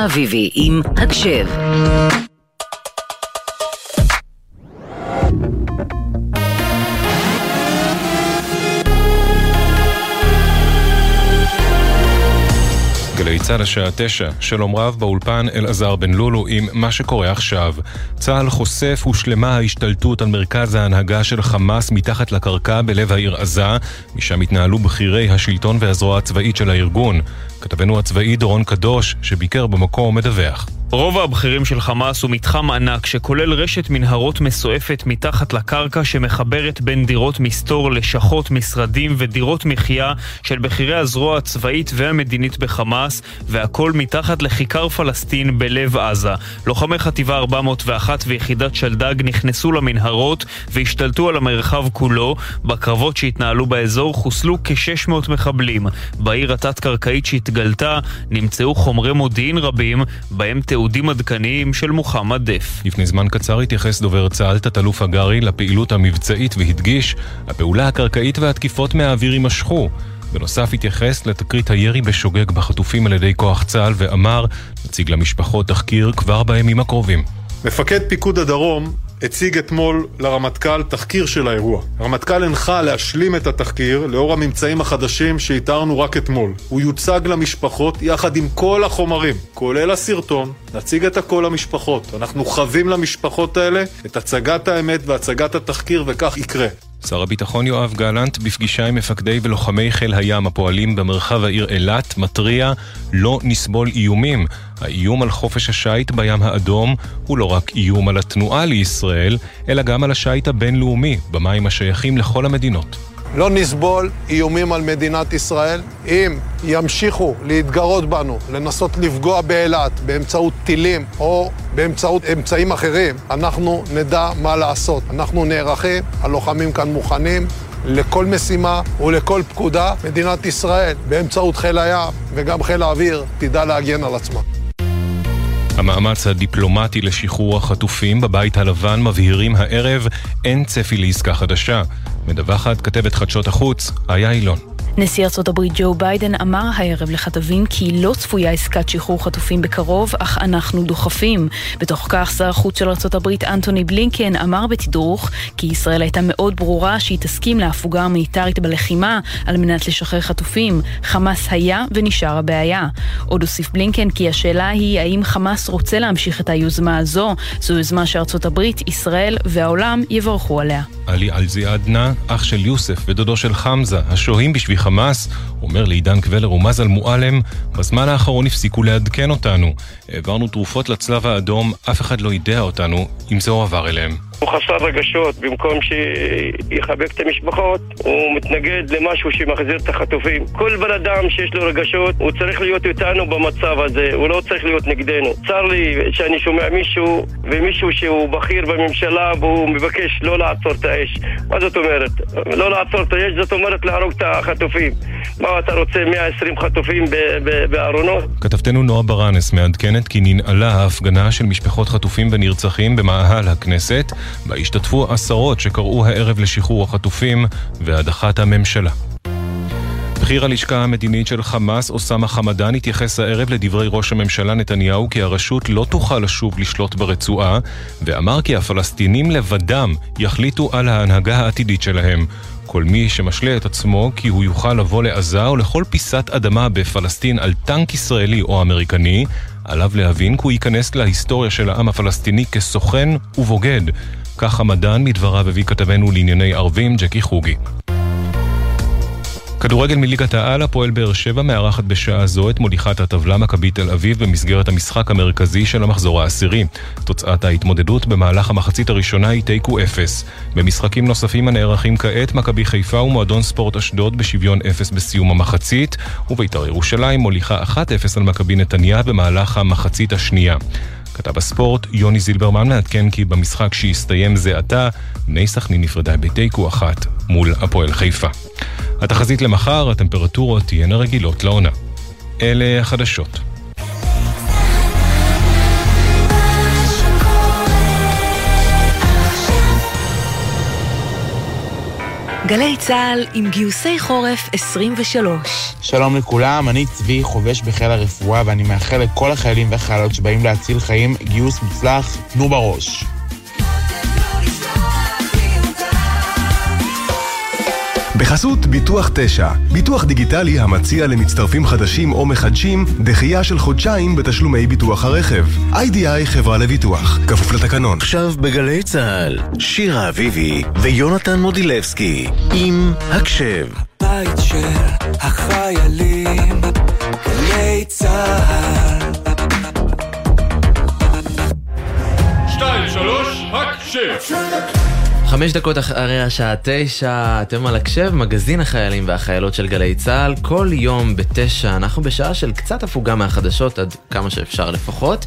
אביבי עם הקשב צה"ל השעה תשע, שלום רב באולפן אלעזר בן לולו עם מה שקורה עכשיו. צה"ל חושף הושלמה ההשתלטות על מרכז ההנהגה של חמאס מתחת לקרקע בלב העיר עזה, משם התנהלו בכירי השלטון והזרוע הצבאית של הארגון. כתבנו הצבאי דורון קדוש, שביקר במקום, מדווח. רוב הבכירים של חמאס הוא מתחם ענק שכולל רשת מנהרות מסועפת מתחת לקרקע שמחברת בין דירות מסתור, לשכות, משרדים ודירות מחיה של בכירי הזרוע הצבאית והמדינית בחמאס והכל מתחת לכיכר פלסטין בלב עזה. לוחמי חטיבה 401 ויחידת שלדג נכנסו למנהרות והשתלטו על המרחב כולו. בקרבות שהתנהלו באזור חוסלו כ-600 מחבלים. בעיר התת-קרקעית שהתגלתה נמצאו חומרי מודיעין רבים, בהם תיעודים עדכניים של מוחמד דף. לפני זמן קצר התייחס דובר צה"ל, תת-אלוף הגרי, לפעילות המבצעית והדגיש, הפעולה הקרקעית והתקיפות מהאוויר יימשכו. בנוסף התייחס לתקרית הירי בשוגג בחטופים על ידי כוח צה"ל ואמר, נציג למשפחות תחקיר כבר בימים הקרובים. מפקד פיקוד הדרום הציג אתמול לרמטכ"ל תחקיר של האירוע. הרמטכ"ל הנחה להשלים את התחקיר לאור הממצאים החדשים שאיתרנו רק אתמול. הוא יוצג למשפחות יחד עם כל החומרים, כולל הסרטון, נציג את הכל למשפחות. אנחנו חווים למשפחות האלה את הצגת האמת והצגת התחקיר וכך יקרה. שר הביטחון יואב גלנט, בפגישה עם מפקדי ולוחמי חיל הים הפועלים במרחב העיר אילת, מתריע לא נסבול איומים. האיום על חופש השיט בים האדום הוא לא רק איום על התנועה לישראל, אלא גם על השיט הבינלאומי, במים השייכים לכל המדינות. לא נסבול איומים על מדינת ישראל. אם ימשיכו להתגרות בנו, לנסות לפגוע באילת באמצעות טילים או באמצעות אמצעים אחרים, אנחנו נדע מה לעשות. אנחנו נערכים, הלוחמים כאן מוכנים. לכל משימה ולכל פקודה, מדינת ישראל, באמצעות חיל הים וגם חיל האוויר, תדע להגן על עצמה. המאמץ הדיפלומטי לשחרור החטופים בבית הלבן מבהירים הערב אין צפי לעסקה חדשה. מדווחת כתבת חדשות החוץ, איה אילון. נשיא ארצות הברית ג'ו ביידן אמר הערב לכתבים כי לא צפויה עסקת שחרור חטופים בקרוב, אך אנחנו דוחפים. בתוך כך שר החוץ של ארצות הברית אנטוני בלינקן אמר בתדרוך כי ישראל הייתה מאוד ברורה שהיא תסכים להפוגה המיליטרית בלחימה על מנת לשחרר חטופים. חמאס היה ונשאר הבעיה. עוד הוסיף בלינקן כי השאלה היא האם חמאס רוצה להמשיך את היוזמה הזו. זו יוזמה שארצות הברית, ישראל והעולם יברכו עליה. עלי אלזיאדנה, אח של יוסף ודודו של חמזה, השוהים בשביל חמאס, אומר לעידן קבלר ומזל מועלם, בזמן האחרון הפסיקו לעדכן אותנו. העברנו תרופות לצלב האדום, אף אחד לא יידע אותנו אם זה הועבר אליהם. הוא חסר רגשות, במקום שיחבק את המשפחות, הוא מתנגד למשהו שמחזיר את החטופים. כל בן אדם שיש לו רגשות, הוא צריך להיות איתנו במצב הזה, הוא לא צריך להיות נגדנו. צר לי שאני שומע מישהו, ומישהו שהוא בכיר בממשלה, והוא מבקש לא לעצור את האש. מה זאת אומרת? לא לעצור את האש, זאת אומרת להרוג את החטופים. מה אתה רוצה, 120 חטופים בארונות? כתבתנו נועה ברנס מעדכנת כי ננעלה ההפגנה של משפחות חטופים ונרצחים במאהל הכנסת. בה השתתפו עשרות שקראו הערב לשחרור החטופים והדחת הממשלה. בכיר הלשכה המדינית של חמאס, אוסאמה חמדאן, התייחס הערב לדברי ראש הממשלה נתניהו כי הרשות לא תוכל לשוב לשלוט ברצועה, ואמר כי הפלסטינים לבדם יחליטו על ההנהגה העתידית שלהם. כל מי שמשלה את עצמו כי הוא יוכל לבוא לעזה או לכל פיסת אדמה בפלסטין על טנק ישראלי או אמריקני, עליו להבין כי הוא ייכנס להיסטוריה של העם הפלסטיני כסוכן ובוגד. כך המדען מדבריו הביא כתבנו לענייני ערבים, ג'קי חוגי. כדורגל מליגת העל, הפועל באר שבע מארחת בשעה זו את מוליכת הטבלה מכבי תל אביב במסגרת המשחק המרכזי של המחזור העשירי. תוצאת ההתמודדות במהלך המחצית הראשונה היא תיקו אפס. במשחקים נוספים הנערכים כעת, מכבי חיפה ומועדון ספורט אשדוד בשוויון אפס בסיום המחצית, ובית"ר ירושלים מוליכה 1-0 על מכבי נתניה במהלך המחצית השנייה. כתב הספורט יוני זילברמן מעדכן כי במשחק שהסתיים זה עתה, בני סכנין נפרדה בתיקו אחת מול הפועל חיפה. התחזית למחר, הטמפרטורות תהיינה רגילות לעונה. אלה החדשות. גלי צה"ל עם גיוסי חורף 23. שלום לכולם, אני צבי, חובש בחיל הרפואה, ואני מאחל לכל החיילים והחיילות שבאים להציל חיים גיוס מוצלח, תנו בראש. בחסות ביטוח 9, ביטוח דיגיטלי המציע למצטרפים חדשים או מחדשים דחייה של חודשיים בתשלומי ביטוח הרכב. איי-די-איי חברה לביטוח, כפוף לתקנון. עכשיו בגלי צה"ל, שירה אביבי ויונתן מודילבסקי עם הקשב. בית של החיילים, גלי צה"ל. שתיים, שלוש, הקשב! חמש דקות אחרי השעה תשע, אתם על הקשב, מגזין החיילים והחיילות של גלי צה"ל. כל יום בתשע, אנחנו בשעה של קצת הפוגה מהחדשות, עד כמה שאפשר לפחות.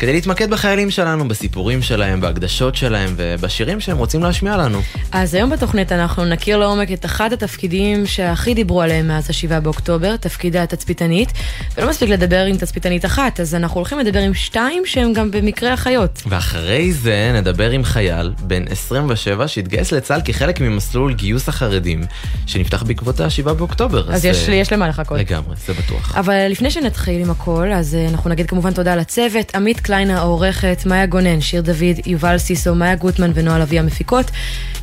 כדי להתמקד בחיילים שלנו, בסיפורים שלהם, בהקדשות שלהם ובשירים שהם רוצים להשמיע לנו. אז היום בתוכנית אנחנו נכיר לעומק את אחד התפקידים שהכי דיברו עליהם מאז ה-7 באוקטובר, תפקידי התצפיתנית, ולא מספיק לדבר עם תצפיתנית אחת, אז אנחנו הולכים לדבר עם שתיים שהם גם במקרה אחיות. ואחרי זה נדבר עם חייל בן 27 שהתגייס לצה"ל כחלק ממסלול גיוס החרדים, שנפתח בעקבות ה-7 באוקטובר. אז, אז יש, uh, יש למה לחכות. לגמרי, זה בטוח. אבל לפני שנתחיל עם הכל, אז uh, אנחנו נגיד כמובן תודה לצוות, עמית קליין העורכת, מאיה גונן, שיר דוד, יובל סיסו, מאיה גוטמן ונועה לביא המפיקות.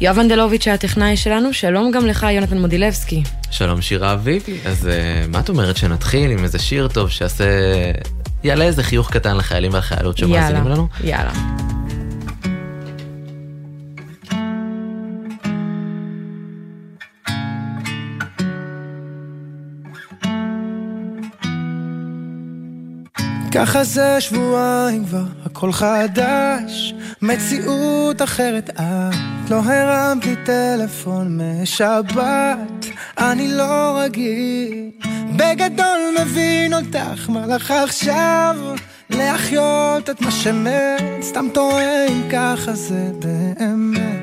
יואב אנדלוביץ' הטכנאי שלנו, שלום גם לך, יונתן מודילבסקי. שלום שירה אביבי, אז uh, מה את אומרת שנתחיל עם איזה שיר טוב שיעשה... יעלה איזה חיוך קטן לחיילים והחיילות שמאזינים לנו? יאללה. ככה זה שבועיים כבר, הכל חדש, מציאות אחרת את לא הרמת לי טלפון משבת, אני לא רגיל, בגדול מבין אותך, מה לך עכשיו להחיות את מה שמת, סתם טועה אם ככה זה באמת.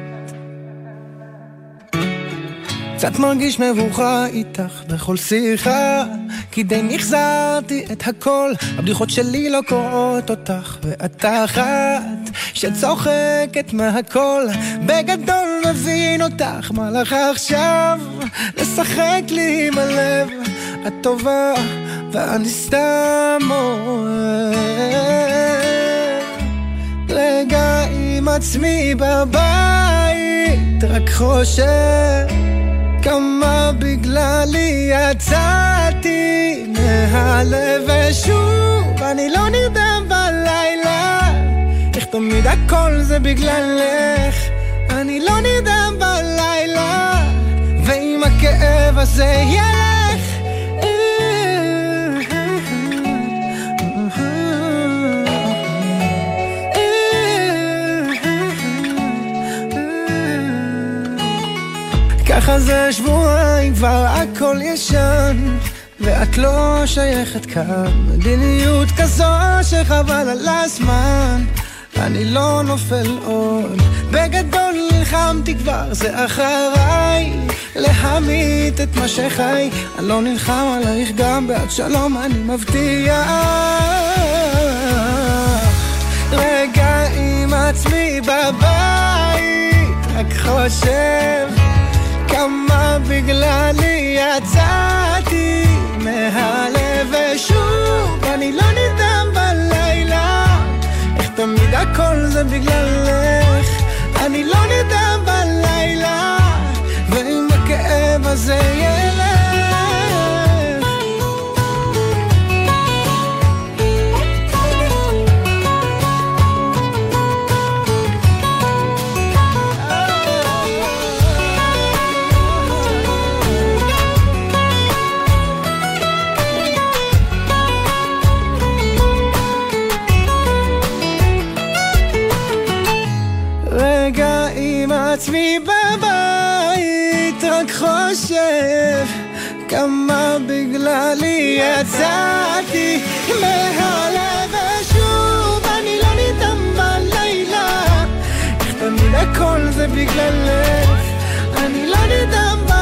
קצת מרגיש מבוכה איתך בכל שיחה כי די מחזרתי את הכל. הבדיחות שלי לא קוראות אותך ואת אחת שצוחקת מהכל. בגדול מבין אותך מה לך עכשיו? לשחק לי עם הלב את טובה ואני סתם אוהב. רגע עם עצמי בבית רק חושב כמה בגללי יצאתי מהלב ושוב אני לא נרדם בלילה איך תמיד הכל זה בגללך. אני לא נרדם בלילה ועם הכאב הזה ילך ככה זה שבועיים כבר הכל ישן ואת לא שייכת כאן. מדיניות כזו שחבל על הזמן אני לא נופל עוד. בגדול נלחמתי כבר זה אחריי להמית את מה שחי. אני לא נלחם עלייך גם בעד שלום אני מבטיח. רגע עם עצמי בבית רק חושב כמה בגללי יצאתי מהלב ושוב אני לא נרדם בלילה. איך תמיד הכל זה בגללך אני לא נרדם בלילה. ועם הכאב הזה ילך רק חושב כמה בגללי יצאתי מהלב ושוב אני לא נרדם בלילה. איך תמיד הכל זה בגללך אני לא נרדם בלילה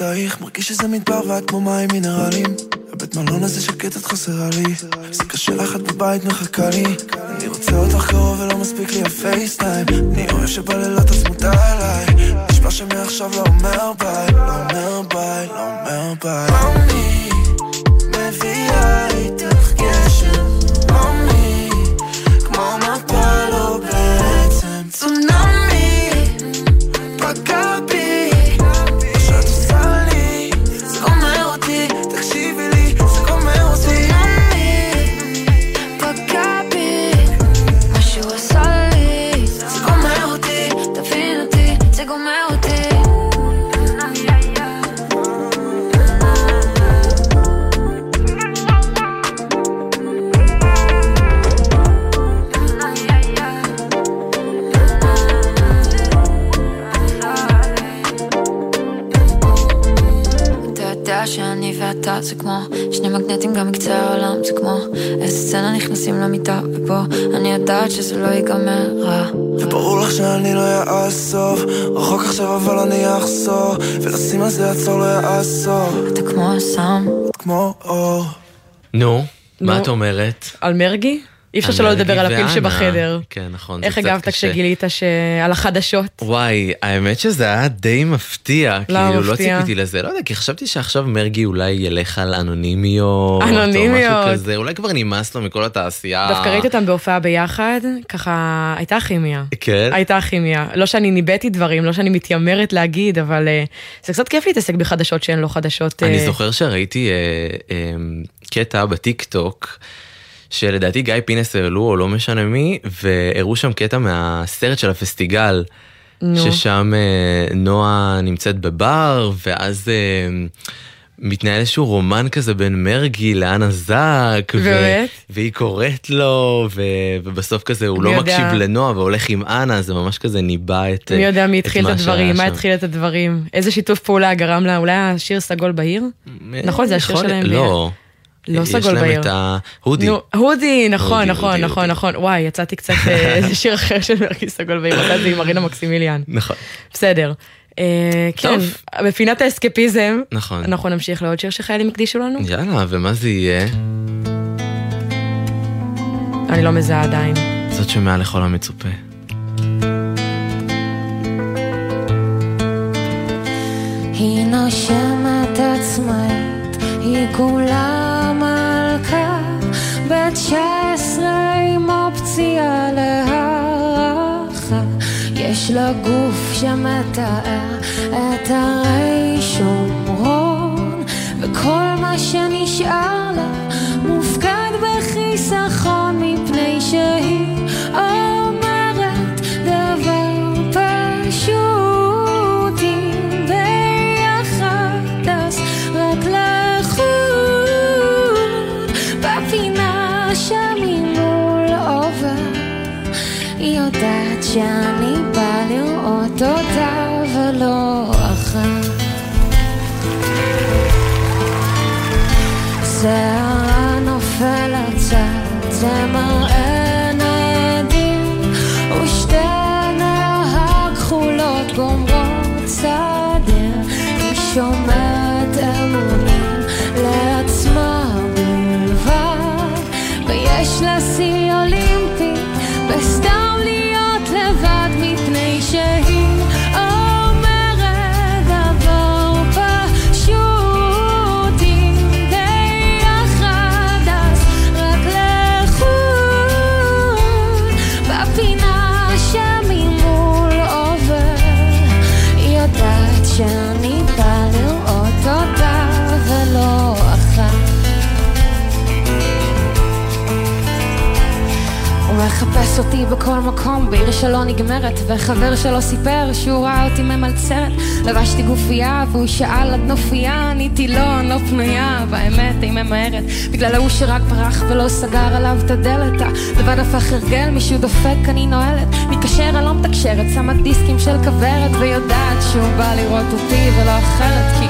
בלעדייך מרגיש שזה מדבר ואת כמו מים מינרלים. הבית מלון הזה שקט את חסרה לי. זה קשה לך את בבית מחכה לי. אני רוצה אותך קרוב ולא מספיק לי ה FaceTime. אני אוהב שבלילות את צמודה אליי. נשבע שמעכשיו לא אומר ביי לא אומר ביי, לא אומר ביי. מביאה איתך ואתה זה כמו שני מגנטים גם מקצה העולם זה כמו איזה סצנה נכנסים למיטה ופה אני יודעת שזה לא ייגמר רע וברור לך שאני לא אעזוב רחוק עכשיו אבל אני אחזור ולשים על זה עצור לא יעזור אתה כמו סם את כמו אור נו, מה. את אומרת? על מרגי? אי אפשר שלא לדבר על הפיל. שבחדר. כן, נכון, איך הגבת קשה. כשגילית. על החדשות? וואי, האמת שזה היה די מפתיע, למה כאילו לא מפתיע? ציפיתי לזה, לא יודע, כי חשבתי שעכשיו מרגי אולי ילך על אנונימיות, אנונימיות. או משהו כזה, אולי כבר נמאס לו מכל התעשייה. דווקא ראיתי אותם בהופעה ביחד, ככה הייתה כימיה. כן? הייתה כימיה. לא שאני ניבאתי דברים, לא שאני מתיימרת להגיד, אבל אה, זה קצת כיף להתעסק בחדשות שהן לא חדשות. אני אה, זוכר שראיתי אה, קטע בטיק טוק. שלדעתי גיא פינס העלו או לא משנה מי והראו שם קטע מהסרט של הפסטיגל נו. ששם אה, נועה נמצאת בבר ואז אה, מתנהל איזשהו רומן כזה בין מרגי לאנה זק ו-? והיא קוראת לו ו- ובסוף כזה הוא לא יודע? מקשיב לנועה והולך עם אנה זה ממש כזה ניבא את מי יודע מי את התחיל את שהיה הדברים, מה. התחיל את הדברים, איזה שיתוף פעולה גרם לה, אולי השיר סגול בהיר? נכון, זה השיר שלהם. לא. לא יש סגול להם בהיר. את ההודי. נו, הודי, נכון, הודי, נכון, הודי, נכון, נכון. וואי, יצאתי קצת, אה, איזה שיר אחר של מרגי סגול בהיר, עשה את זה עם מרינה מקסימיליאן. נכון. בסדר. אה, כן, טוב. בפינת האסקפיזם, נכון. אנחנו נמשיך לעוד שיר שחיילים הקדישו לנו. יאללה, ומה זה יהיה? אני לא מזהה עדיין. זאת שמעל לכל המצופה. היא נושמת עצמאית, היא כולה מלכה, בת 19 עם אופציה להערכה. יש לה גוף שמתאר את הרי שומרון, וכל מה שנשאר לה מופקד בחיסכון מפני שהיא שאני בא לראות אותה ולא אחת. שערה נופלת צד, זה מראה נדים ושתינה הכחולות גומרות סדר היא שומרת אמונים לעצמה בלבד יש לה שיא מחפש אותי בכל מקום בעיר שלא נגמרת וחבר שלו סיפר שהוא ראה אותי ממלצרת. לבשתי גופייה והוא שאל עד נופייה? עניתי לא, אני לא פנויה. והאמת היא ממהרת בגלל ההוא שרק ברח ולא סגר עליו את הדלת. לבד הפך הרגל מישהו דופק אני נועלת. מתקשר אני לא מתקשרת שמה דיסקים של כוורת ויודעת שהוא בא לראות אותי ולא אחרת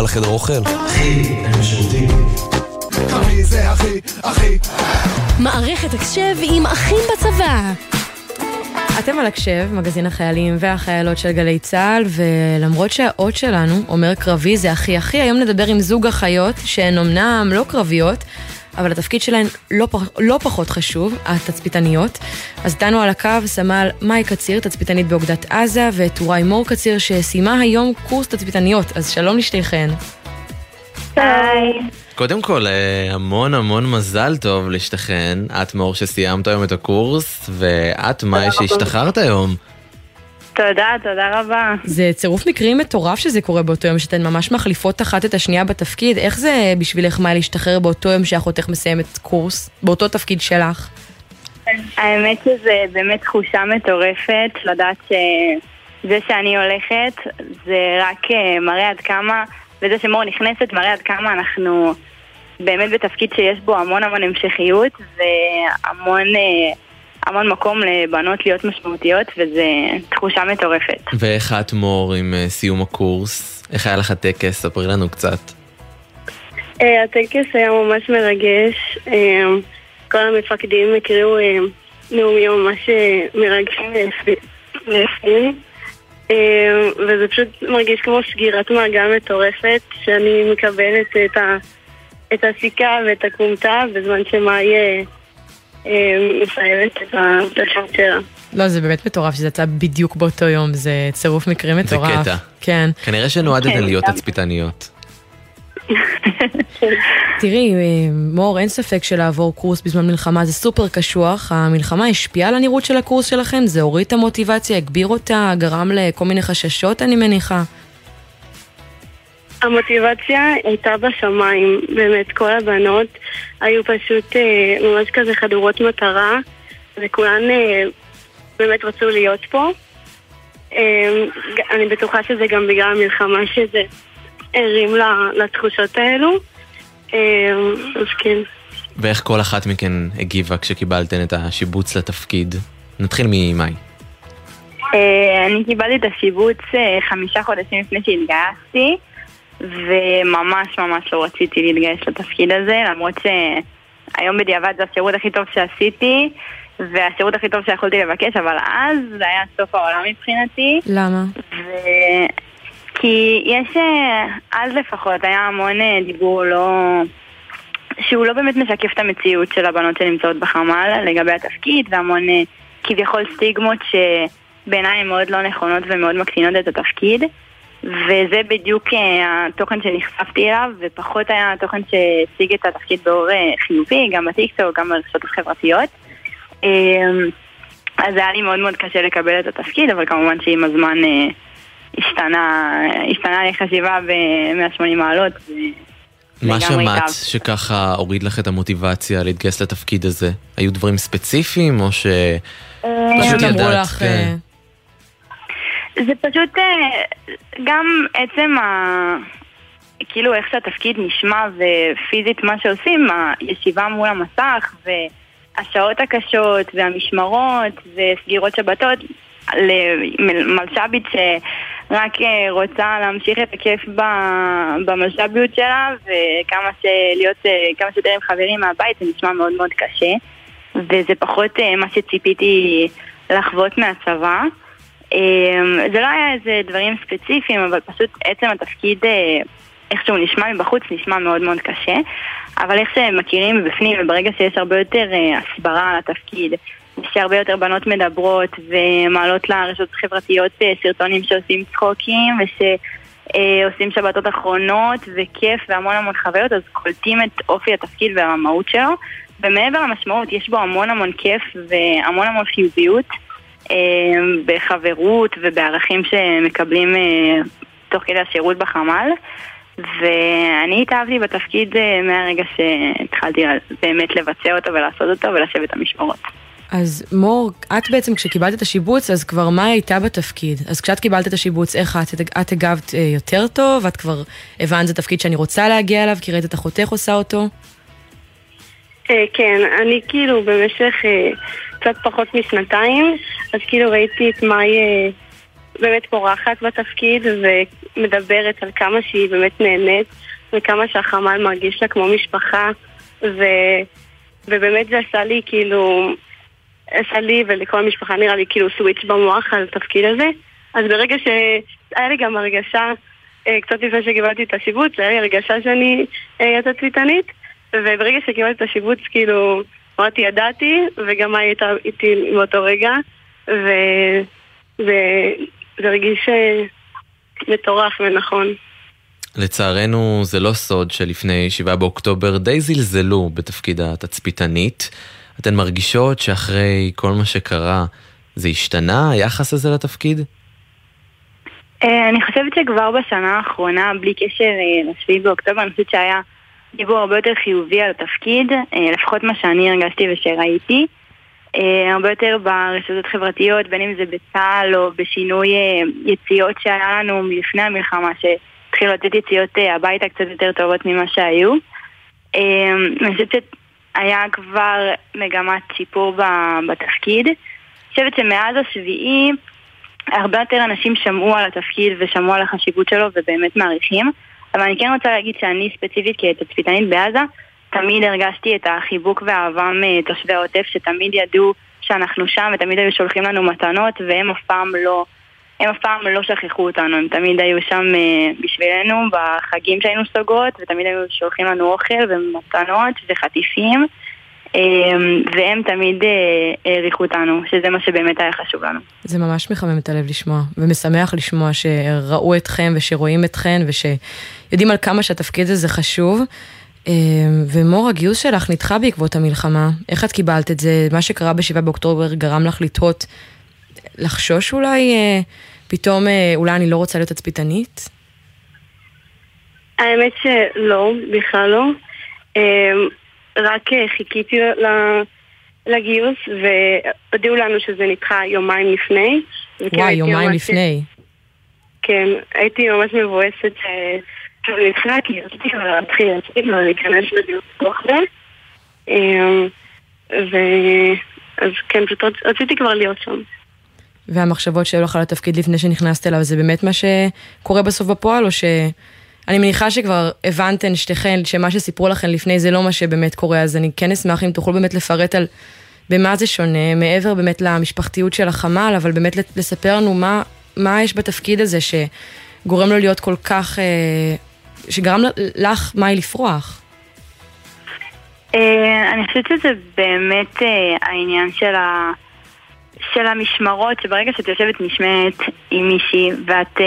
בא לחדר אוכל? אחי, אין בשירותים. אחי זה אחי, אחי. מערכת הקשב עם אחים בצבא. אתם על הקשב, מגזין החיילים והחיילות של גלי צה"ל, ולמרות שהאות שלנו אומר קרבי זה הכי הכי, היום נדבר עם זוג אחיות שהן אמנם לא קרביות, אבל התפקיד שלהן לא, פח, לא פחות חשוב, התצפיתניות. אז איתנו על הקו סמל מאי קציר, תצפיתנית באוגדת עזה, וטוראי מור קציר, שסיימה היום קורס תצפיתניות, אז שלום לשתיכן. היי. קודם כל, אה, המון המון מזל טוב לשתיכן. את מאור שסיימת היום את הקורס, ואת מאי. שהשתחררת היום. תודה, תודה רבה. זה צירוף מקרים מטורף שזה קורה באותו יום, שאתן ממש מחליפות אחת את השנייה בתפקיד. איך זה בשבילך מאי להשתחרר באותו יום שאחותך מסיימת קורס, באותו תפקיד שלך? האמת שזה באמת תחושה מטורפת, לדעת שזה שאני הולכת, זה רק אה, מראה עד כמה, וזה שמור נכנסת מראה עד כמה אנחנו באמת בתפקיד שיש בו המון המון המשכיות, והמון אה, המון מקום לבנות להיות משמעותיות, וזה תחושה מטורפת. ואיך את מור עם אה, סיום הקורס? איך היה לך טקס? ספרי לנו קצת. אה, הטקס היה ממש מרגש. אה, כל המפקדים הקריאו נאומים ממש מרגשים ויפים- וזה פשוט מרגיש כמו סגירת מעגל מטורפת, שאני מקבלת את, ה, את הסיכה ואת הכומתה בזמן שמאי מסיימת את התפקיד שלה. לא, זה באמת מטורף שזה יצא בדיוק באותו יום, זה צירוף מקרים זה מטורף. קטע. כן. כנראה שנועדתן כן, להיות. תצפיתניות. תראי, אה, מור, אין ספק שלעבור קורס בזמן מלחמה זה סופר קשוח. המלחמה השפיעה על הנראות של הקורס שלכם? זה הוריד את המוטיבציה, הגביר אותה, גרם לכל מיני חששות, אני מניחה. המוטיבציה הייתה בשמיים, באמת, כל הבנות היו פשוט אה, ממש כזה חדורות מטרה, וכולן אה, באמת רצו להיות פה. אה, אני בטוחה שזה גם בגלל המלחמה שזה הרים ל- לתחושות האלו. אה, אז כן. ואיך כל אחת מכן הגיבה כשקיבלתן את השיבוץ לתפקיד? נתחיל ממאי. אה, אני קיבלתי את השיבוץ אה, חמישה חודשים לפני שהתגייסתי וממש ממש לא רציתי להתגייס לתפקיד הזה למרות שהיום בדיעבד זה השירות הכי טוב שעשיתי והשירות הכי טוב שיכולתי לבקש אבל אז זה היה סוף העולם מבחינתי למה? ו... כי יש, אה, אז לפחות היה המון אה, דיבור לא... שהוא לא באמת משקף את המציאות של הבנות שנמצאות בחמ"ל לגבי התפקיד והמון אה, כביכול סטיגמות שבעיניי הן מאוד לא נכונות ומאוד מקטינות את התפקיד וזה בדיוק אה, התוכן שנחשפתי אליו ופחות היה התוכן שהציג את התפקיד באור אה, חיובי גם בטיקטוק, גם ברשתות החברתיות אה, אז היה לי מאוד מאוד קשה לקבל את התפקיד אבל כמובן שעם הזמן השתנה, השתנה לי חשיבה ב-180 מעלות מה שמעת. שככה הוריד לך את המוטיבציה להתגייס לתפקיד הזה? היו דברים ספציפיים או ש... פשוט ידעת, כן. זה פשוט אה, גם עצם ה... כאילו איך שהתפקיד נשמע ופיזית מה שעושים, הישיבה מול המסך והשעות הקשות והמשמרות וסגירות שבתות למלש"בית שרק אה, רוצה להמשיך את הכיף במלש"ביות שלה וכמה שלהיות אה, כמה שיותר עם חברים מהבית זה נשמע מאוד מאוד קשה וזה פחות מה שציפיתי לחוות מהצבא. אמ, זה לא היה איזה דברים ספציפיים, אבל פשוט עצם התפקיד, אה, איך שהוא נשמע מבחוץ, נשמע מאוד מאוד קשה. אבל איך שמכירים מבפנים, וברגע שיש הרבה יותר אה, הסברה על התפקיד, שהרבה יותר בנות מדברות ומעלות לרשתות חברתיות אה, סרטונים שעושים צחוקים ושעושים שבתות אחרונות וכיף והמון המון חוויות, אז קולטים את אופי התפקיד והמהות שלו. ומעבר למשמעות, יש בו המון המון כיף והמון המון חיוביות. אה, בחברות ובערכים שמקבלים אה, תוך כדי השירות בחמ"ל ואני התאהבתי בתפקיד אה, מהרגע שהתחלתי באמת לבצע אותו ולעשות אותו ולשבת את המשמרות. אז מור, את בעצם כשקיבלת את השיבוץ, אז כבר מה הייתה בתפקיד? אז כשאת קיבלת את השיבוץ, איך את? את הגבת אה, יותר טוב? את כבר הבנת זה תפקיד שאני רוצה להגיע אליו, כי ראית את אחותך עושה אותו? אה, כן, אני כאילו במשך אה, קצת פחות משנתיים, אז כאילו ראיתי את מאי אה, באמת פורחת בתפקיד ומדברת על כמה שהיא באמת נהנית וכמה שהחמ"ל מרגיש לה כמו משפחה ו... ובאמת זה עשה לי כאילו, עשה לי ולכל המשפחה נראה לי כאילו סוויץ' במוח על התפקיד הזה. אז ברגע שהיה לי גם הרגשה, קצת לפני שקיבלתי את השיבוץ, היה לי הרגשה שאני אה, תצפיתנית וברגע שקיבלתי את השיבוץ, כאילו, אמרתי, ידעתי, וגם היא הייתה איתי באותו רגע, ו- וזה הרגיש אה, מטורף ונכון. לצערנו זה לא סוד שלפני 7 באוקטובר די זלזלו בתפקיד התצפיתנית. אתן מרגישות שאחרי כל מה שקרה זה השתנה, היחס הזה לתפקיד? אה, אני חושבת שכבר בשנה האחרונה, בלי קשר אה, לשביעי באוקטובר, אני חושבת שהיה דיבור הרבה יותר חיובי על התפקיד, אה, לפחות מה שאני הרגשתי ושראיתי. אה, הרבה יותר ברשתות חברתיות, בין אם זה בצה"ל או בשינוי אה, יציאות שהיה לנו מלפני המלחמה, שהתחילו לתת יציאות הביתה קצת יותר טובות ממה שהיו. אני חושבת שהיה כבר מגמת שיפור בתפקיד. אני חושבת שמאז השביעי הרבה יותר אנשים שמעו על התפקיד ושמעו על החשיבות שלו ובאמת מעריכים. אבל אני כן רוצה להגיד שאני ספציפית כתצפיתנית בעזה, תמיד הרגשתי את החיבוק והאהבה מתושבי העוטף, שתמיד ידעו שאנחנו שם ותמיד היו שולחים לנו מתנות, והם אף פעם לא, הם אף פעם לא שכחו אותנו, הם תמיד היו שם אה, בשבילנו בחגים שהיינו סוגרות, ותמיד היו שולחים לנו אוכל ומתנות וחטיפים. אה, והם תמיד אה, העריכו אותנו, שזה מה שבאמת היה חשוב לנו. זה ממש מחמם את הלב לשמוע, ומשמח לשמוע שראו אתכם ושרואים אתכן ושיודעים על כמה שהתפקיד הזה חשוב. אה, ומור, הגיוס שלך נדחה בעקבות המלחמה. איך את קיבלת את זה? מה שקרה ב-7 באוקטובר גרם לך לתהות, לחשוש אולי, אה, פתאום אה, אולי אני לא רוצה להיות תצפיתנית? האמת שלא, בכלל לא. רק אה, חיכיתי ל- לגיוס, והודיעו לנו שזה נדחה יומיים לפני. וואי, יומיים ממש- לפני. כן, הייתי ממש מבואסת כי רציתי כבר להתחיל, כבר להיכנס לדיוק זה. אה, ו... אז כן, פשוט רצ- רציתי כבר להיות שם. והמחשבות שהיו לך על התפקיד לפני שנכנסת אליו, זה באמת מה שקורה בסוף בפועל, או ש... אני מניחה שכבר הבנתן שתיכן שמה שסיפרו לכן לפני זה לא מה שבאמת קורה, אז אני כן אשמח אם תוכלו באמת לפרט על במה זה שונה, מעבר באמת למשפחתיות של החמ"ל, אבל באמת לספר לנו מה, מה יש בתפקיד הזה שגורם לו להיות כל כך, אה, שגרם לך, מאי, לפרוח. אה, אני חושבת שזה באמת אה, העניין של, ה... של המשמרות, שברגע שאת יושבת משמרת עם מישהי ואת אה,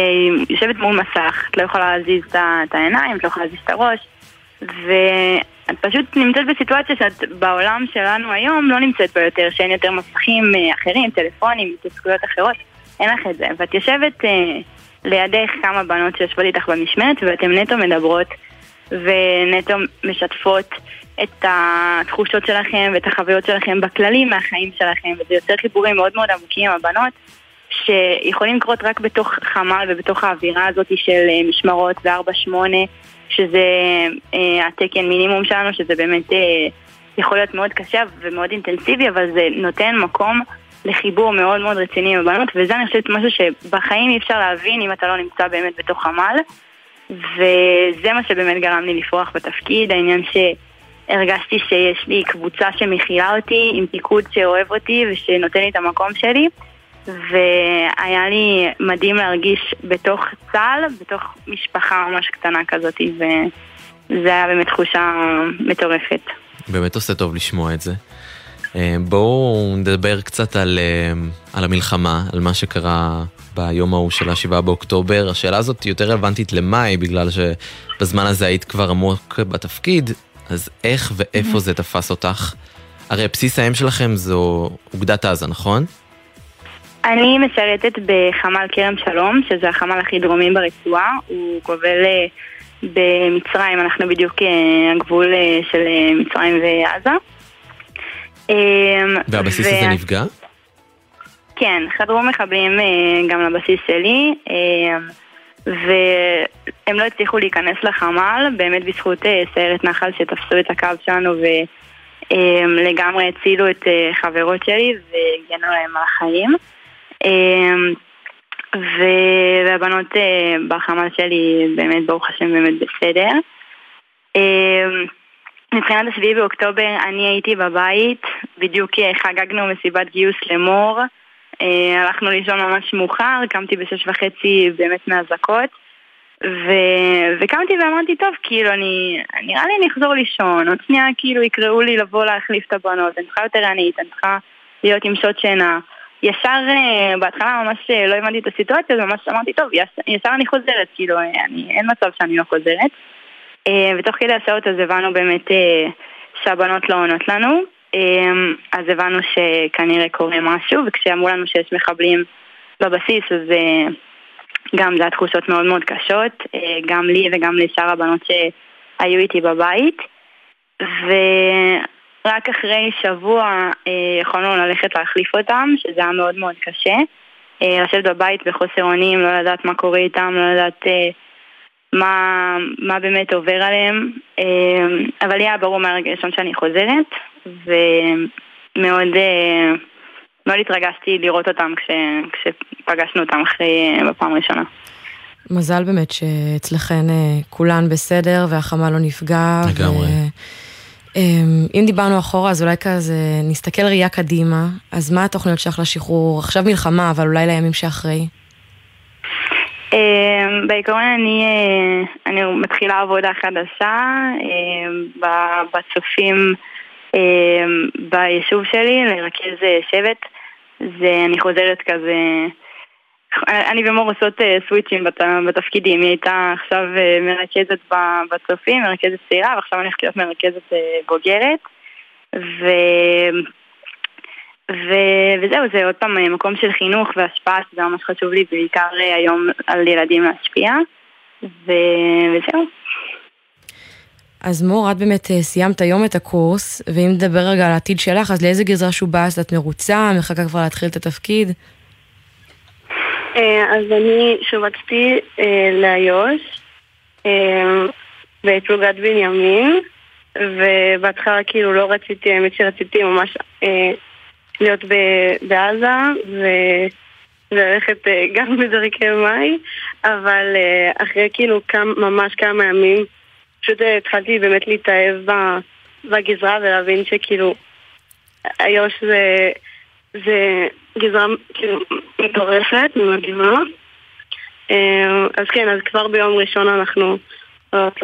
יושבת מול מסך, את לא יכולה להזיז את העיניים, את לא יכולה להזיז את הראש, ואת פשוט נמצאת בסיטואציה שאת בעולם שלנו היום לא נמצאת בה יותר, שאין יותר מסכים אחרים, טלפונים, התעסקויות אחרות, אין לך את זה. ואת יושבת לידך כמה בנות שיושבות איתך במשמרת ואתן נטו מדברות. ונטו משתפות את התחושות שלכם ואת החוויות שלכם בכללים מהחיים שלכם, וזה יוצר חיבורים מאוד מאוד עמוקים עם הבנות, שיכולים לקרות רק בתוך חמ"ל ובתוך האווירה הזאת של אה, משמרות ו-4-8, שזה אה, התקן מינימום שלנו, שזה באמת אה, יכול להיות מאוד קשה ומאוד אינטנסיבי, אבל זה נותן מקום לחיבור מאוד מאוד רציני עם הבנות, וזה אני חושבת משהו שבחיים אי אפשר להבין אם אתה לא נמצא באמת בתוך חמ"ל, וזה מה שבאמת גרם לי לפרוח בתפקיד, העניין ש... הרגשתי שיש לי קבוצה שמכילה אותי, עם פיקוד שאוהב אותי ושנותן לי את המקום שלי. והיה לי מדהים להרגיש בתוך צה"ל, בתוך משפחה ממש קטנה כזאת, וזה היה באמת תחושה מטורפת. באמת עושה טוב לשמוע את זה. אה, בואו נדבר קצת על, אה, על המלחמה, על מה שקרה ביום ההוא של ה-7 באוקטובר. השאלה הזאת יותר רלוונטית למאי, בגלל שבזמן הזה היית כבר עמוק בתפקיד, אז איך ואיפה זה תפס אותך? הרי בסיס האם שלכם זו אוגדת עזה, נכון? אני משרתת בחמ"ל כרם שלום, שזה החמ"ל הכי דרומי ברצועה. הוא גובל אה, במצרים, אנחנו בדיוק הגבול של מצרים ועזה. והבסיס ו... הזה נפגע? כן, חדרו מחבלים גם לבסיס שלי. והם לא הצליחו להיכנס לחמ"ל, באמת בזכות סיירת נחל שתפסו את הקו שלנו ולגמרי הצילו את חברות שלי והגנו להם על החיים. אמ, והבנות אה, בחמ"ל שלי באמת, ברוך השם, באמת בסדר. מבחינת השביעי באוקטובר אני הייתי בבית, בדיוק אה, חגגנו מסיבת גיוס למור, אה, הלכנו לישון ממש מאוחר, קמתי בשש וחצי באמת מאזעקות ו... וקמתי ואמרתי, טוב, כאילו, אני, נראה לי אני אחזור לישון, עוד שנייה כאילו יקראו לי לבוא להחליף את הבנות, אני צריכה יותר ענית, אני צריכה להיות עם שעות שינה. ישר, אה, בהתחלה ממש לא הבנתי את הסיטואציה, ממש אמרתי, טוב, ישר אני חוזרת, כאילו, אני, אין מצב שאני לא חוזרת. ותוך כדי השעות אז הבנו באמת שהבנות לא עונות לנו, אז הבנו שכנראה קורה משהו, וכשאמרו לנו שיש מחבלים בבסיס, אז גם זה היה מאוד מאוד קשות, גם לי וגם לשאר הבנות שהיו איתי בבית. ו... רק אחרי שבוע אה, יכולנו ללכת להחליף אותם, שזה היה מאוד מאוד קשה. אה, לשבת בבית בחוסר אונים, לא לדעת מה קורה איתם, לא לדעת אה, מה, מה באמת עובר עליהם. אה, אבל היה ברור מהרגע הראשון שאני חוזרת, ומאוד אה, מאוד התרגשתי לראות אותם כש, כשפגשנו אותם אחרי, אה, בפעם הראשונה. מזל באמת שאצלכן כולן בסדר והחמה לא נפגע. לגמרי. ו... אמ, אם דיברנו אחורה, אז אולי כזה נסתכל ראייה קדימה, אז מה התוכניות שלך לשחרור? עכשיו מלחמה, אבל אולי לימים שאחרי. אמ, בעיקרון אני, אה, אני מתחילה עבודה חדשה אמ, בצופים ביישוב שלי, לרכז אה, שבט. זה, אני חוזרת כזה אני ומור עושות אה, סוויצ'ים בתפקידים, היא הייתה עכשיו אה, מרכזת בצופים, מרכזת צעירה, ועכשיו אני הולכת להיות מרכזת אה, בוגרת. ו... ו... וזהו, זה עוד פעם מקום של חינוך והשפעה, שזה ממש חשוב לי, בעיקר היום על ילדים להשפיע. ו... וזהו. אז מור, את באמת סיימת היום את הקורס, ואם נדבר רגע על העתיד שלך, אז לאיזה גזרה שובעת את מרוצה, מחכה כבר להתחיל את התפקיד? אה, אז אני שובצתי אה, לאיו"ש אה, בפלוגת בנימין, ובהתחלה כאילו לא רציתי, האמת שרציתי ממש להיות בעזה וללכת גם בדרכי מאי, אבל אחרי כאילו כמה, ממש כמה ימים פשוט התחלתי באמת להתאהב בגזרה ולהבין שכאילו איו"ש זה, זה גזרה כאילו מטורפת, מדהימה. אה, אז כן, אז כבר ביום ראשון אנחנו עולות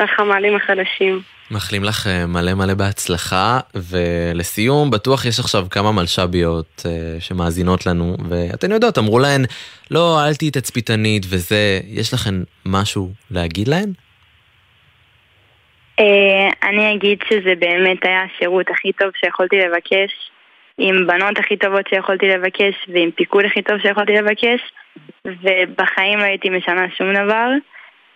לחמ"לים החדשים. מאחלים לך אה, מלא מלא בהצלחה, ולסיום, בטוח יש עכשיו כמה מלש"ביות uh, שמאזינות לנו, ואתן יודעות, אמרו להן, לא, אל תהיי תצפיתנית וזה, יש לכן משהו להגיד להן? Uh, אני אגיד שזה באמת היה השירות הכי טוב שיכולתי לבקש. עם בנות הכי טובות שיכולתי לבקש ועם פיקוד הכי טוב שיכולתי לבקש ובחיים לא הייתי משנה שום דבר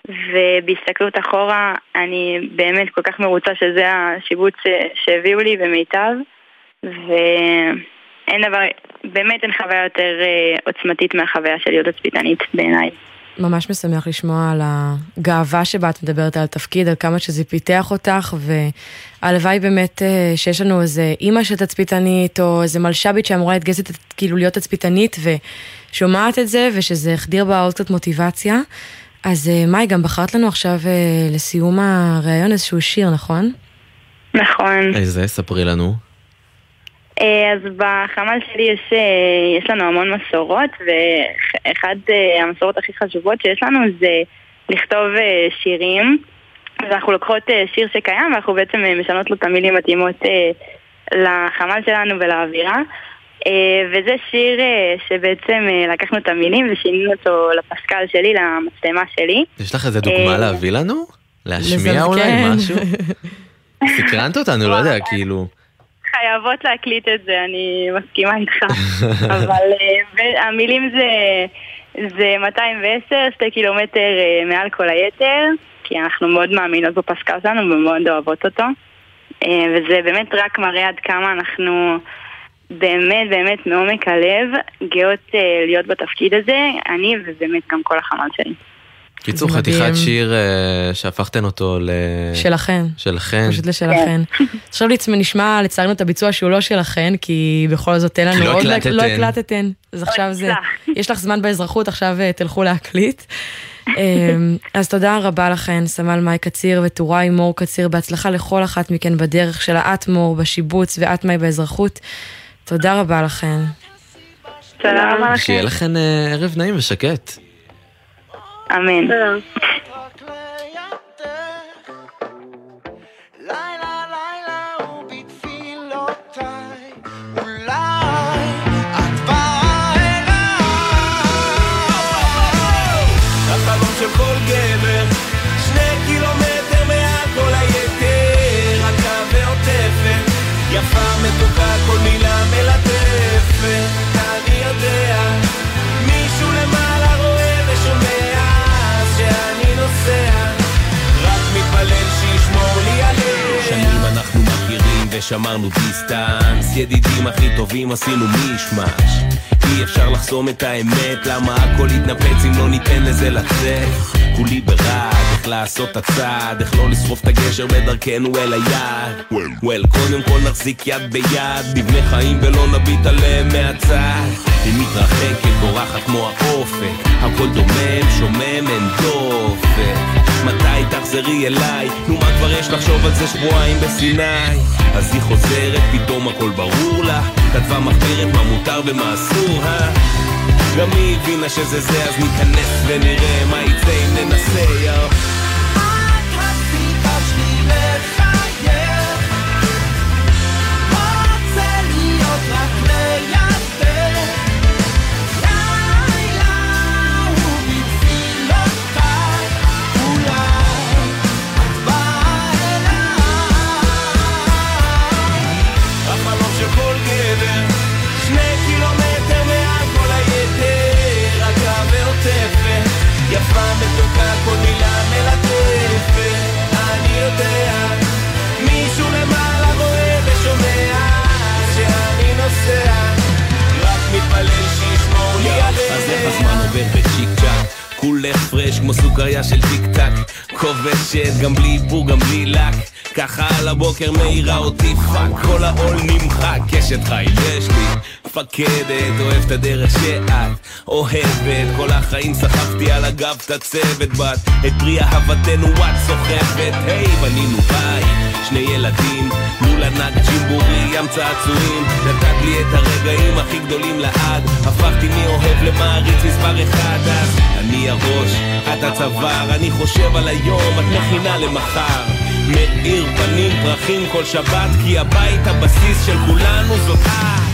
ובהסתכלות אחורה, אני באמת כל כך מרוצה שזה השיבוץ שהביאו לי ומיטב, ואין דבר, באמת אין חוויה יותר אה, עוצמתית מהחוויה של להיות תצפיתנית בעיניי. ממש משמח לשמוע על הגאווה שבה את מדברת על התפקיד, על כמה שזה פיתח אותך, והלוואי באמת אה, שיש לנו איזה אימא של תצפיתנית, או איזה מלש"בית שאמורה להתגייס כאילו להיות תצפיתנית, ושומעת את זה, ושזה החדיר בה עוד קצת מוטיבציה. אז אה, מאי, גם בחרת לנו עכשיו אה, לסיום הראיון איזשהו שיר, נכון? נכון. איזה? ספרי לנו. אה, אז בחמ"ל שלי יש, יש לנו המון מסורות, ואחד המסורות הכי חשובות שיש לנו זה לכתוב שירים. אז אנחנו לוקחות שיר שקיים, ואנחנו בעצם משנות לו את המילים מתאימות לחמ"ל שלנו ולאווירה. אה, וזה שיר אה, שבעצם אה, לקחנו את המילים ושינינו אותו לפסקל שלי, למצלמה שלי. יש לך איזה דוגמה להביא לנו? להשמיע אולי משהו? סקרנת אותנו, לא יודע, כאילו... חייבות להקליט את זה, אני מסכימה איתך. אבל המילים זה, זה 210, שתי קילומטר מעל כל היתר, כי אנחנו מאוד מאמינות בפסקל שלנו ומאוד אוהבות אותו. וזה באמת רק מראה עד כמה אנחנו... באמת, באמת, מעומק הלב, גאות uh, להיות בתפקיד הזה, אני ובאמת גם כל החמ"ל שלי. קיצור, חתיכת שיר uh, שהפכתן אותו ל... שלכן. שלכן. פשוט לשלכן. כן. עכשיו נשמע לצערנו את הביצוע שהוא לא שלכן, כי בכל זאת תן לנו לא עוד... הקלטתן. לא הקלטתן. אז עכשיו זה... יש לך זמן באזרחות, עכשיו uh, תלכו להקליט. אז תודה רבה לכן, סמל מאי קציר וטוראי מור קציר, בהצלחה לכל אחת מכן בדרך של האט מור בשיבוץ ואת מאי באזרחות. תודה רבה לכן. תודה רבה לכם. שיהיה לכן אה, ערב נעים ושקט. אמן. ושמרנו דיסטנס. ידידים הכי טובים עשינו מישמש. אי אפשר לחסום את האמת למה הכל יתנפץ אם לא ניתן לזה לצאת? כולי ברעד איך לעשות את הצעד איך לא לשרוף את הגשר בדרכנו אל היעד וול קודם כל נחזיק יד ביד נבנה חיים ולא נביט עליהם מהצד היא מתרחקת בורחת כמו האופק הכל דומם שומם אין דופק מתי תחזרי אליי? נו מה כבר יש לחשוב על זה שבועיים בסיני? אז היא חוזרת, פתאום הכל ברור לה כתבה מחברת מה מותר ומה אסור, אה? גם היא הבינה שזה זה, אז ניכנס ונראה מה יצא אם ננסה, יאו פרש כמו סוכריה של טיק טק. כובשת גם בלי איפור גם בלי לק. ככה על הבוקר מאירה אותי פאק כל העול נמחק. קשת חיל יש לי מפקדת אוהב את הדרך שאת אוהבת. כל החיים סחבתי על הגב את הצוות בת את פרי אהבתנו את סוחבת. היי בנינו בית שני ילדים לול ענק ג'ימבורי ים צעצועים. נתת לי את הרגעים הכי גדולים לעד. הפכתי מאוהב למעריץ מספר אחד. אז אני הראש את הצוואר. אני חושב על היום את מכינה למחר. מאיר פנים פרחים כל שבת כי הבית הבסיס של כולנו זאת את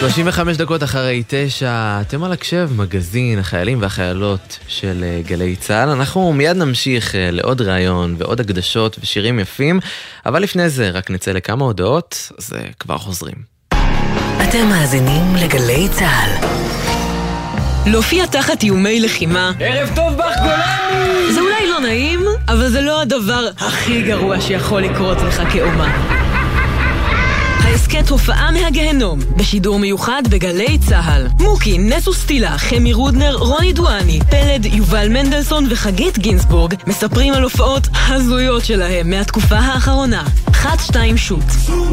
35 דקות אחרי תשע, אתם על הקשב, מגזין החיילים והחיילות של אה, גלי צה"ל. אנחנו מיד נמשיך אה, לעוד ראיון ועוד הקדשות ושירים יפים, אבל לפני זה רק נצא לכמה הודעות, אז כבר חוזרים. אתם מאזינים לגלי צה"ל. להופיע תחת איומי לחימה. ערב טוב בך גולני! זה אולי לא נעים, אבל זה לא הדבר הכי גרוע שיכול לקרות לך כאומה. ההסכת הופעה מהגהנום, בשידור מיוחד בגלי צה"ל. מוקי, נטו סטילה, חמי רודנר, רוני דואני, פלד, יובל מנדלסון וחגית גינסבורג מספרים על הופעות הזויות שלהם מהתקופה האחרונה. חד שתיים שוט,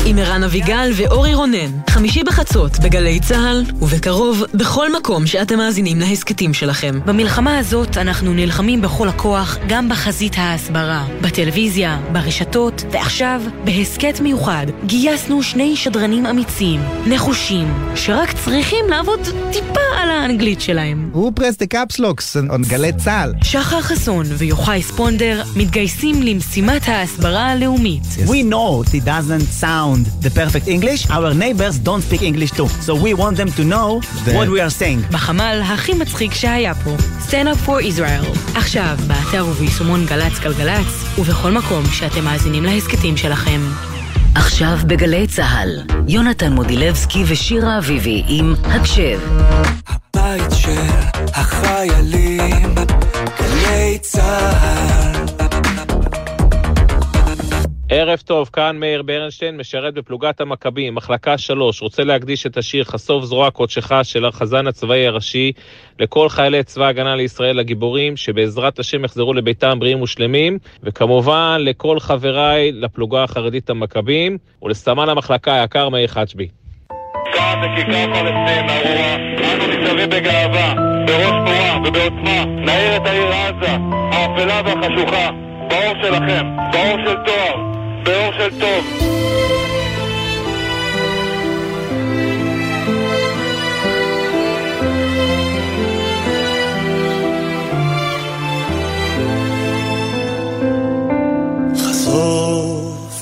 עם ערן אביגל ואורי רונן. חמישי בחצות בגלי צה"ל, ובקרוב בכל מקום שאתם מאזינים להסכתים שלכם. במלחמה הזאת אנחנו נלחמים בכל הכוח, גם בחזית ההסברה, בטלוויזיה, ברשתות, ועכשיו, בהסכת מיוחד, גייסנו שני שדרנים אמיצים, נחושים, שרק צריכים לעבוד טיפה על האנגלית שלהם. הוא פרס דה קפסלוקס, on גלי צה"ל. שחר חסון ויוחאי ספונדר מתגייסים למשימת ההסברה הלאומית. Yes. We know it doesn't sound the perfect English, our neighbors don't speak English too, so we want them to know the... what we are saying. בחמ"ל הכי מצחיק שהיה פה, Stand up for Israel. עכשיו, באתר וביישומון גל"צ גלגלצ, ובכל מקום שאתם מאזינים להסכתים שלכם. עכשיו בגלי צה"ל, יונתן מודילבסקי ושירה אביבי עם הקשב. הבית של החיילים, גלי צה"ל. ערב טוב, כאן מאיר ברנשטיין, משרת בפלוגת המכבים, מחלקה 3, רוצה להקדיש את השיר חשוף זרוע קודשך של החזן הצבאי הראשי לכל חיילי צבא ההגנה לישראל הגיבורים, שבעזרת השם יחזרו לביתם בריאים ושלמים, וכמובן לכל חבריי לפלוגה החרדית המכבים, ולסמן המחלקה היקר מאיר והחשוכה, באור שלכם, באור של תואר, באור של טוב.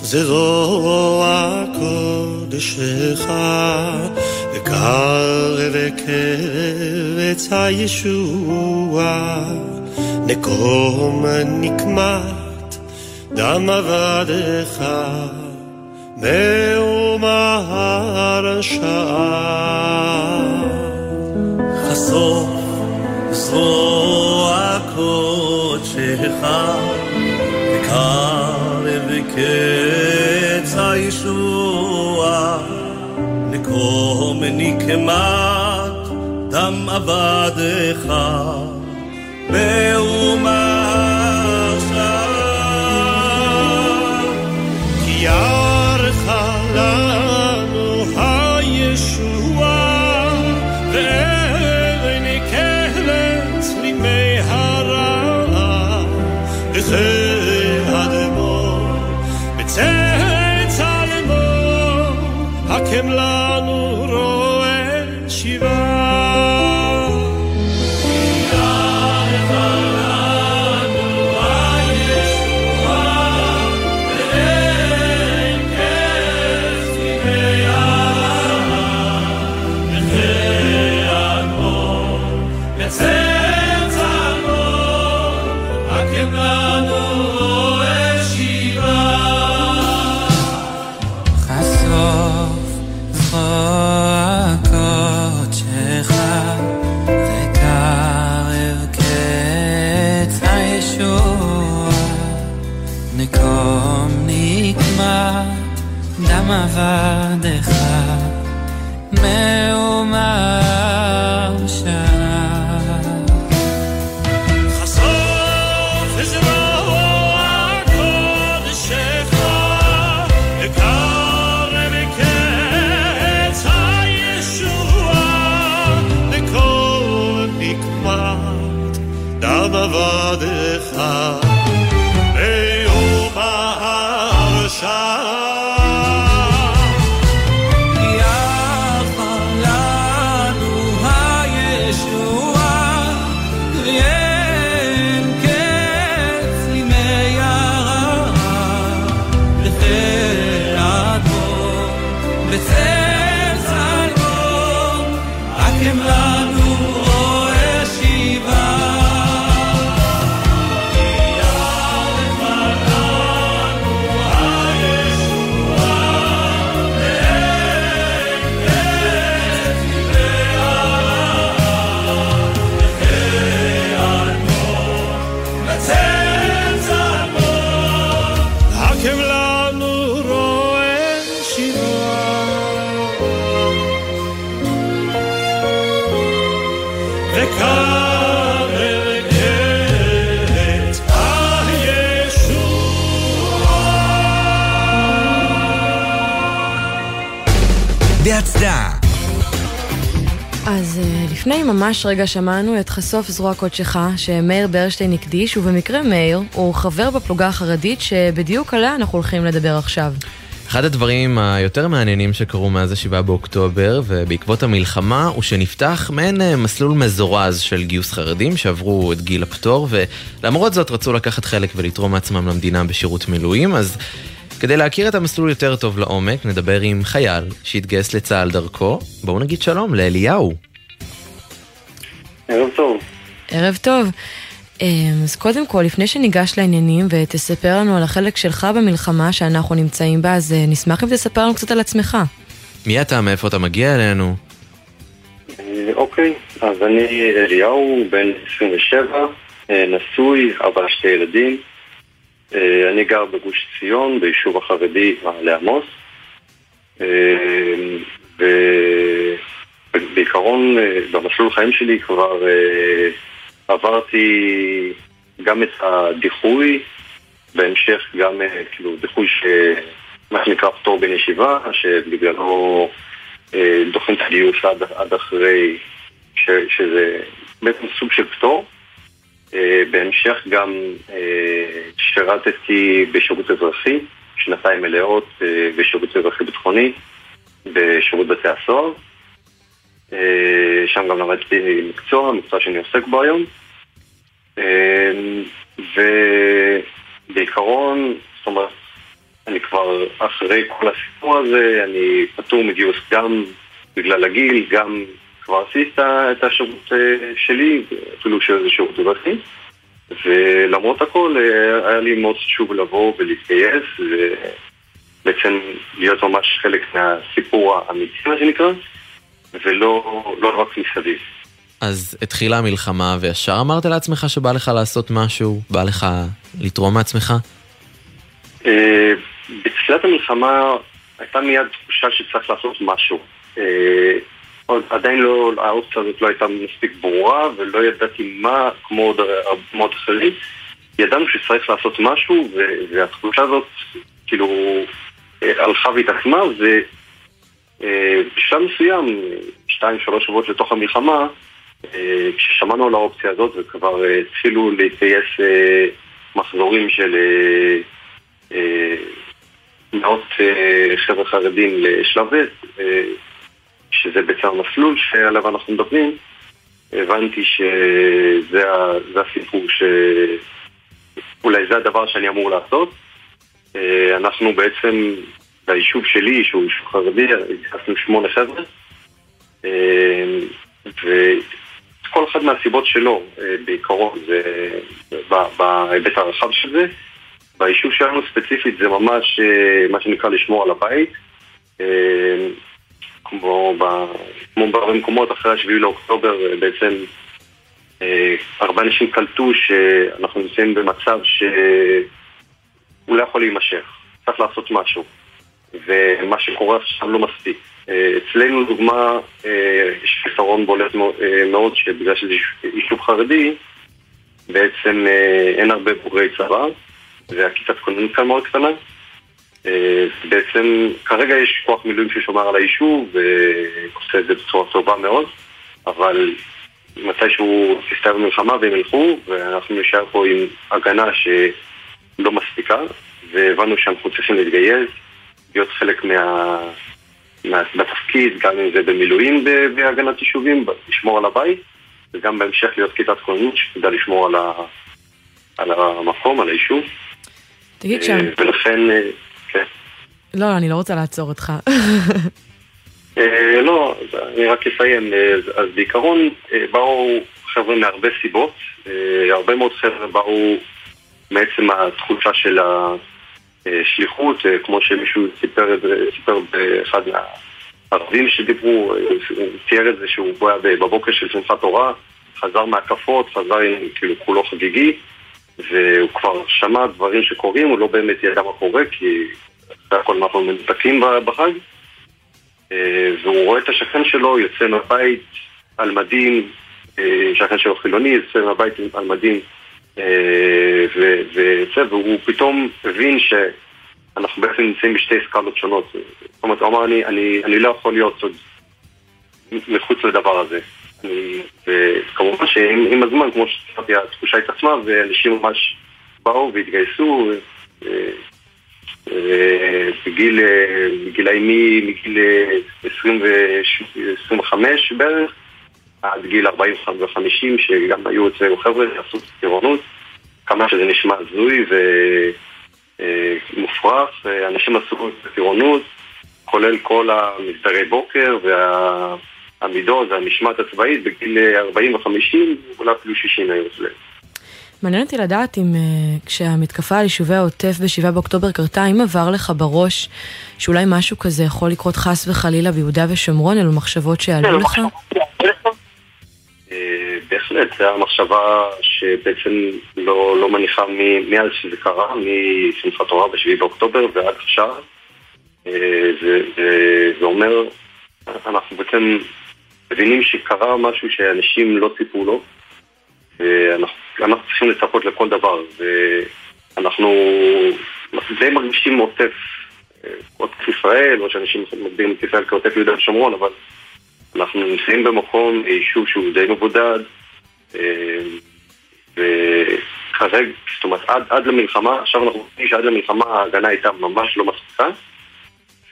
זרוע קודשך, וקרב קרץ הישוע, נקום נקמת דם עבדך, מאומה הרשעה. חשוף זרוע קודשך, וקרב קץ הישוע, נקום נקמת דם עבדך, מאומה דם עבדך, מאומה ממש רגע שמענו את חשוף זרוע קודשך שמאיר ברשטיין הקדיש, ובמקרה מאיר הוא חבר בפלוגה החרדית שבדיוק עליה אנחנו הולכים לדבר עכשיו. אחד הדברים היותר מעניינים שקרו מאז ה-7 באוקטובר ובעקבות המלחמה הוא שנפתח מעין אה, מסלול מזורז של גיוס חרדים שעברו את גיל הפטור ולמרות זאת רצו לקחת חלק ולתרום מעצמם למדינה בשירות מילואים אז כדי להכיר את המסלול יותר טוב לעומק נדבר עם חייל שהתגייס לצה"ל דרכו בואו נגיד שלום לאליהו. ערב טוב. ערב טוב. אמ, אז קודם כל, לפני שניגש לעניינים ותספר לנו על החלק שלך במלחמה שאנחנו נמצאים בה, אז אה, נשמח אם תספר לנו קצת על עצמך. מי אתה? מאיפה אתה מגיע אלינו? אה, אוקיי, אז אני אליהו, בן 27, אה, נשוי, אבא שתי ילדים. אני גר בגוש ציון, ביישוב החרדי מעלה עמוס. ובעיקרון, במסלול חיים שלי כבר עברתי גם את הדיחוי, בהמשך גם אה, כאילו דיחוי ש... מה שנקרא פטור בן ישיבה, שבגללו אה, דוחים את הגיוס עד, עד אחרי, ש, שזה בעצם סוג של פטור. אה, בהמשך גם שירתתי בשירות אזרחי, שנתיים מלאות בשירות אזרחי ביטחוני, בשירות בתי הסוהר. שם גם למדתי מקצוע, מקצוע שאני עוסק בו היום. ובעיקרון, זאת אומרת, אני כבר אחרי כל הסיפור הזה, אני פטור מגיוס גם בגלל הגיל, גם כבר עשיתי את השירות שלי, אפילו שזה שירות אזרחי. ולמרות הכל, היה לי מאוד חשוב לבוא ולהתגייס, ובעצם להיות ממש חלק מהסיפור האמיתי, מה שנקרא. ולא לא רק מסביב. אז התחילה המלחמה וישר אמרת לעצמך שבא לך לעשות משהו? בא לך לתרום מעצמך? אה, בתחילת המלחמה הייתה מיד תחושה שצריך לעשות משהו. אה, עוד עדיין לא, האופציה הזאת לא הייתה מספיק ברורה ולא ידעתי מה, כמו עוד הרבה אחרים. ידענו שצריך לעשות משהו והתחושה הזאת כאילו אה, הלכה והתעצמה בשלב מסוים, שתיים, שלוש שבועות לתוך המלחמה, אה, כששמענו על האופציה הזאת וכבר אה, התחילו להתגייס מחזורים של מאות חבר'ה חרדים לשלב ב', שזה בעצם המסלול שעליו אנחנו מדברים, הבנתי שזה הסיפור שאולי זה הדבר שאני אמור לעשות. אנחנו בעצם ביישוב שלי, שהוא יישוב חרדי, התייחסנו שמונה חבר'ה אה, וכל אחד מהסיבות שלו, אה, בעיקרון, זה בהיבט הרחב של זה. ביישוב שלנו ספציפית זה ממש אה, מה שנקרא לשמור על הבית. כמו, כמו בהרבה מקומות אחרי השביעי לאוקטובר בעצם הרבה אנשים קלטו שאנחנו נמצאים במצב שהוא לא יכול להימשך, צריך לעשות משהו. ומה שקורה עכשיו לא מספיק. אה, אצלנו, לדוגמה, אה, יש חיסרון בולט אה, מאוד, שבגלל שזה יישוב חרדי, בעצם אין הרבה בוגרי צבא, והכיתת כוננות כאן מאוד קטנה. בעצם, כרגע יש כוח מילואים ששומר על היישוב, ועושה את זה בצורה טובה מאוד, אבל מתישהו תסתיים במלחמה והם ילכו, ואנחנו נשאר פה עם הגנה שלא מספיקה, והבנו שאנחנו צריכים להתגייס. להיות חלק מה... מהתפקיד, גם אם זה במילואים בהגנת יישובים, לשמור על הבית, וגם בהמשך להיות כיתת כוננות שתדע לשמור על, ה... על המקום, על היישוב. תגיד שם. אה, ולכן, אה, כן. לא, אני לא רוצה לעצור אותך. אה, לא, אני רק אסיים. אז בעיקרון באו חבר'ה מהרבה סיבות. הרבה מאוד חבר'ה באו מעצם התחושה של ה... שליחות, אה, כמו שמישהו סיפר את זה, סיפר באחד מהערבים שדיברו, אה, הוא צייר את זה שהוא היה בבוקר של שמחת תורה, חזר מהקפות, חזר עם כאילו כולו חגיגי, והוא כבר שמע דברים שקורים, הוא לא באמת ידע מה קורה, כי אחרי הכל אנחנו מנותקים בחג, אה, והוא רואה את השכן שלו יוצא מהבית על מדים, שכן שלו חילוני, יוצא מהבית על מדים והוא פתאום הבין שאנחנו בעצם נמצאים בשתי סקלות שונות. זאת אומרת, הוא אמר, אני, אני, אני לא יכול להיות עוד מחוץ לדבר הזה. אני- וכמובן שעם הזמן, כמו שאמרתי, התחושה התעצמה, ואנשים ממש באו והתגייסו. אה, אה, בגיל, אה, בגילאים מגיל אה, 20 ו- 25 בערך, עד גיל 40 ו-50, שגם היו אצלנו חבר'ה שעשו טירונות, כמה שזה נשמע הזוי ומופרך, אנשים עשו את הטירונות, כולל כל המסדרי בוקר והעמידות והמשמעת הצבאית בגיל 40 ו-50, אולי אפילו 60 היו אצלנו. מעניין אותי לדעת אם uh, כשהמתקפה על יישובי העוטף ב-7 באוקטובר קרתה, האם עבר לך בראש שאולי משהו כזה יכול לקרות חס וחלילה ביהודה ושומרון, אלו מחשבות שעלו לך? אה, בהחלט, זו המחשבה שבעצם לא, לא מניחה מאז שזה קרה, משמחת תורה ב-7 באוקטובר ועד עכשיו. אה, זה, זה, זה אומר, אנחנו בעצם מבינים שקרה משהו שאנשים לא ציפו לו, ואנחנו אנחנו צריכים לצפות לכל דבר, ואנחנו די מרגישים עוטף, אה, עוטף ישראל, או שאנשים מגדירים את ישראל כעוטף יהודה ושומרון, אבל אנחנו נמצאים במקום, יישוב שהוא די מבודד, אה, וכרגע, זאת אומרת, עד, עד למלחמה, עכשיו אנחנו רואים שעד למלחמה ההגנה הייתה ממש לא מספיקה,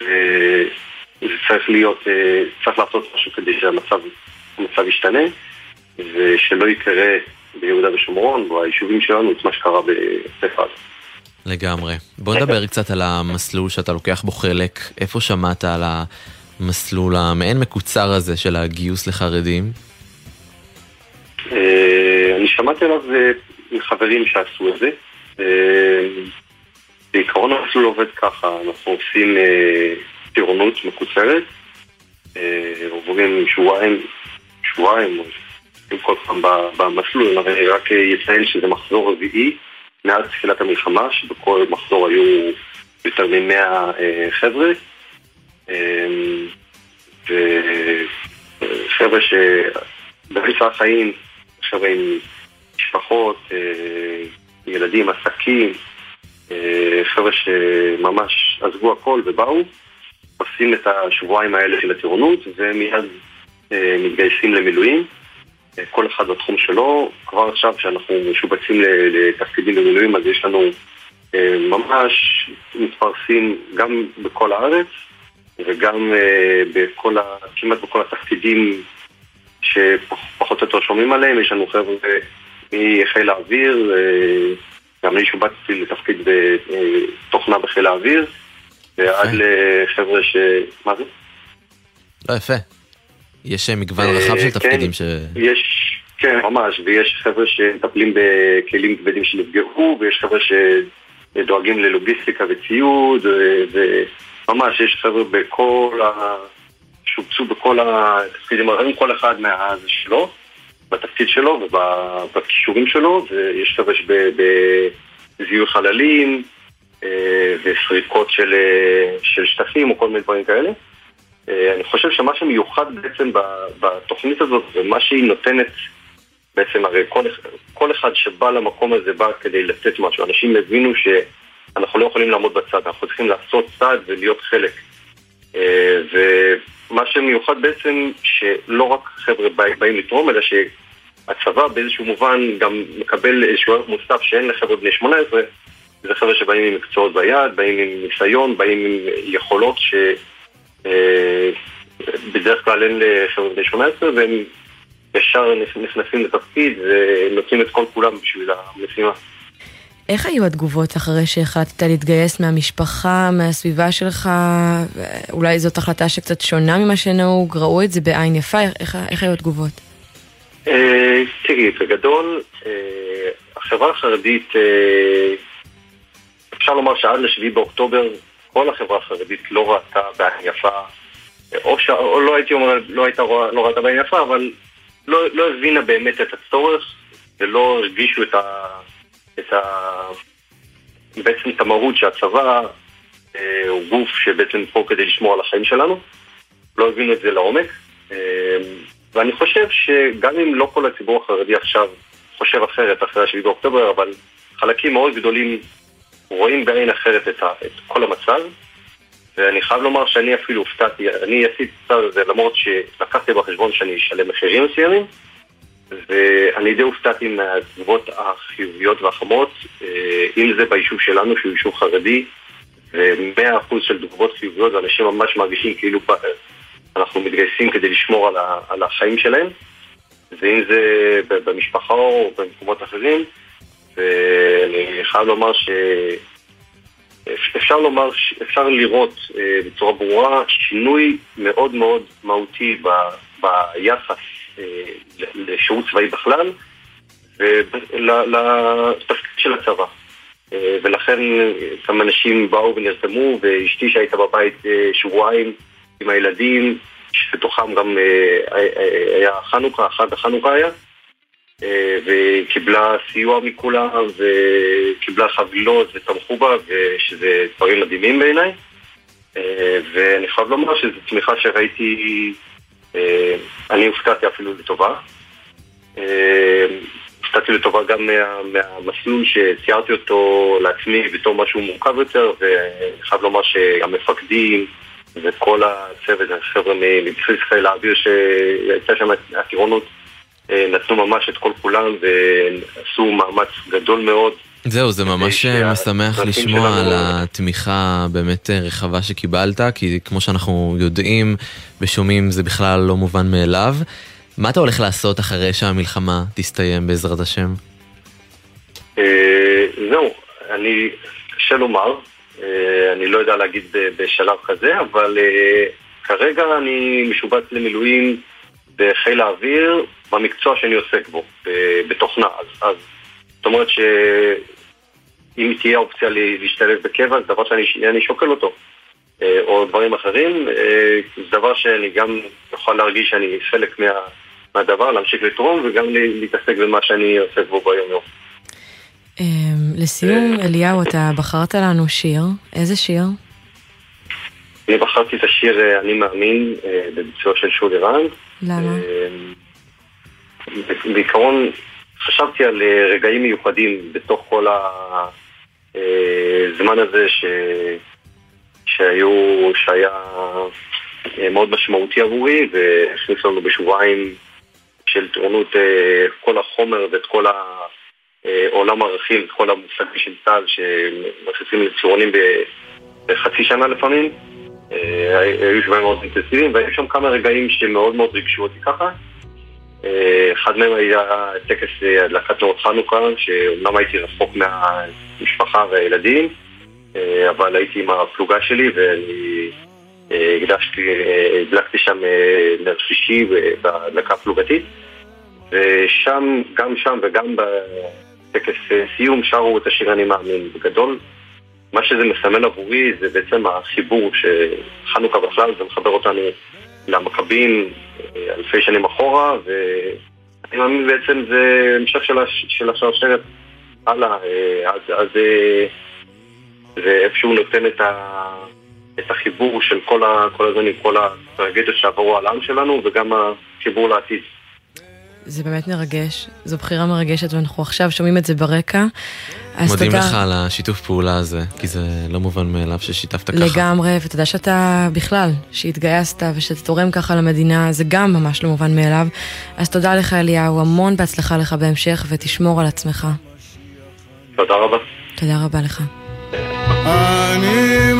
וזה צריך להיות, אה, צריך לעשות משהו כדי שהמצב המצב ישתנה, ושלא יקרה ביהודה ושומרון, ביישובים שלנו, את מה שקרה בעוטף עזה. לגמרי. בוא נדבר קצת על המסלול שאתה לוקח בו חלק. איפה שמעת על המסלול המעין מקוצר הזה של הגיוס לחרדים? אה, אני שמעתי עליו אה, מחברים שעשו את זה. אה, בעיקרון המסלול עובד ככה, אנחנו עושים אה, טירונות מקוצרת, אה, עוברים שבועיים, שבועיים, עם כל פעם במסלול, אני רק אציין שזה מחזור רביעי מאז תחילת המלחמה, שבכל מחזור היו יותר מ-100 אה, חבר'ה. אה, וחבר'ה שבאמצע החיים, עם משפחות, אה, ילדים, עסקים, אה, חבר'ה שממש עזבו הכל ובאו, עושים את השבועיים האלה של הטירונות ומיד אה, מתגייסים למילואים. כל אחד בתחום שלו. כבר עכשיו שאנחנו משובצים לתפקידים במילואים, אז יש לנו ממש מתפרסים גם בכל הארץ וגם בכל ה... כמעט בכל התפקידים שפחות או יותר שומעים עליהם. יש לנו חבר'ה מחיל האוויר, אה, גם אני שובצתי לתפקיד בתוכנה בחיל האוויר, ועד לחבר'ה ש... מה זה? לא, יפה. יש אה, מגוון אה, רחב של כן, תפקידים ש... יש, כן, ממש, ויש חבר'ה שמטפלים בכלים כבדים שנפגעו, ויש חבר'ה שדואגים ללוגיסטיקה וציוד, וממש יש חבר'ה בכל ה... שובצו בכל התפקידים הרעים, כל אחד מהזה שלו, בתפקיד שלו ובכישורים שלו, ויש חבר'ה שבזיהוי חללים, אה, וסריקות של, אה, של שטחים או כל מיני דברים כאלה. אה, אני חושב שמה שמיוחד בעצם בתוכנית הזאת ומה שהיא נותנת בעצם הרי כל, כל אחד שבא למקום הזה בא כדי לתת משהו. אנשים הבינו שאנחנו לא יכולים לעמוד בצד, אנחנו צריכים לעשות צעד ולהיות חלק. אה, ומה שמיוחד בעצם שלא רק חבר'ה בא- באים לתרום, אלא שהצבא באיזשהו מובן גם מקבל איזשהו ערך מוסף שאין לחבר'ה בני 18, זה חבר'ה שבאים עם מקצועות ביד, באים עם ניסיון, באים עם יכולות ש... אה, כלל אין לחבר'ה בני 18 והם ישר נכנסים לתפקיד ונותנים את כל כולם בשביל המשימה. איך היו התגובות אחרי שהחלטת להתגייס מהמשפחה, מהסביבה שלך? אולי זאת החלטה שקצת שונה ממה שנהוג, ראו את זה בעין יפה, איך, איך היו התגובות? אה, תראי, בגדול, אה, החברה החרדית, אה, אפשר לומר שעד לשביעי באוקטובר כל החברה החרדית לא ראתה בעין יפה, או, ש... או לא הייתי אומר, לא הייתה לא ראתה בעין יפה, אבל לא, לא הבינה באמת את הצורך ולא הרגישו את ה... את ה... בעצם את המהות שהצבא אה, הוא גוף שבעצם פה כדי לשמור על החיים שלנו. לא הבינו את זה לעומק. אה, ואני חושב שגם אם לא כל הציבור החרדי עכשיו חושב אחרת אחרי השביעי באוקטובר, אבל חלקים מאוד גדולים רואים בעין אחרת את, ה, את כל המצב, ואני חייב לומר שאני אפילו הופתעתי, אני עשיתי את זה למרות שלקחתי בחשבון שאני אשלם מחירים מסוימים, ואני די הופתעתי מהתגובות החיוביות והחמות, אה, אם זה ביישוב שלנו, שהוא יישוב חרדי, ומאה אחוז של תגובות חיוביות, ואנשים ממש מרגישים כאילו אנחנו מתגייסים כדי לשמור על, על החיים שלהם, ואם זה במשפחה או במקומות אחרים, ואני חייב לומר ש... אפשר לומר, אפשר לראות אה, בצורה ברורה שינוי מאוד מאוד מהותי ב, ביחס לשירות צבאי בכלל ולתפקיד של הצבא. אה, ולכן כמה אנשים באו ונרתמו, ואשתי שהייתה בבית אה, שבועיים עם הילדים, שבתוכם גם אה, היה חנוכה, חג החנוכה היה, וקיבלה סיוע מכולם, וקיבלה חבילות ותמכו בה, ושזה דברים מדהימים בעיניי. ואני חייב לומר שזו תמיכה שראיתי, אני הופתעתי אפילו לטובה. הופתעתי לטובה גם מה, מהמסלול שציירתי אותו לעצמי בתור משהו מורכב יותר, ואני חייב לומר שהמפקדים וכל הצוות, החבר'ה מבסיס חיל האוויר שהייתה שם הטירונות, אה, נתנו ממש את כל כולם ועשו מאמץ גדול מאוד. זהו, זה ממש משמח לשמוע על התמיכה באמת רחבה שקיבלת, כי כמו שאנחנו יודעים ושומעים זה בכלל לא מובן מאליו. מה אתה הולך לעשות אחרי שהמלחמה תסתיים בעזרת השם? אה, זהו, אני, קשה לומר, אה, אני לא יודע להגיד בשלב כזה, אבל אה, כרגע אני משובץ למילואים בחיל האוויר במקצוע שאני עוסק בו, בתוכנה. אז, אז זאת אומרת שאם תהיה אופציה להשתלב בקבע, זה דבר שאני שוקל אותו. או דברים אחרים, זה דבר שאני גם יכול להרגיש שאני חלק מה... מהדבר, להמשיך לתרום וגם להתעסק במה שאני עוסק בו ביום יום. אמ, לסיום, אליהו, אתה בחרת לנו שיר. איזה שיר? אני בחרתי את השיר אה, אני מאמין אה, בביצוע של שולי רנד. למה? בעיקרון חשבתי על אה, רגעים מיוחדים בתוך כל הזמן הזה ש... שהיו, שהיה מאוד משמעותי עבורי והכניס לנו בשבועיים של טירונות אה, כל החומר ואת כל העולם הערכים, את כל המושגים של צה"ל שמכניסים לטירונים בחצי שנה לפעמים. אה, היו שבעים מאוד אינטנסיביים והיו שם כמה רגעים שמאוד מאוד ריגשו אותי ככה. אה, אחד מהם היה טקס הדלקת נורות חנוכה, שאומנם הייתי רחוק מהמשפחה והילדים, אבל הייתי עם הפלוגה שלי ואני הקדשתי, הדלקתי שם נר שישי בהדלקה פלוגתית. ושם, גם שם וגם בטקס סיום שרו את השיר אני מאמין. בגדול, מה שזה מסמל עבורי זה בעצם החיבור שחנוכה בכלל, זה מחבר אותנו למכבים אה, אלפי שנים אחורה, ואני מאמין בעצם זה המשך של, הש... של השרשרת הלאה, אה, אז, אז אה, זה איפשהו נותן את, ה... את החיבור של כל, ה... כל הזמן כל הטרגדיות שעברו על העם שלנו וגם החיבור לעתיד. זה באמת מרגש, זו בחירה מרגשת ואנחנו עכשיו שומעים את זה ברקע. מודים תודה... לך על השיתוף פעולה הזה, כי זה לא מובן מאליו ששיתפת ככה. לגמרי, ותודה שאתה בכלל, שהתגייסת ושאתה תורם ככה למדינה, זה גם ממש לא מובן מאליו. אז תודה לך אליהו, המון בהצלחה לך בהמשך ותשמור על עצמך. תודה רבה. תודה רבה לך. אני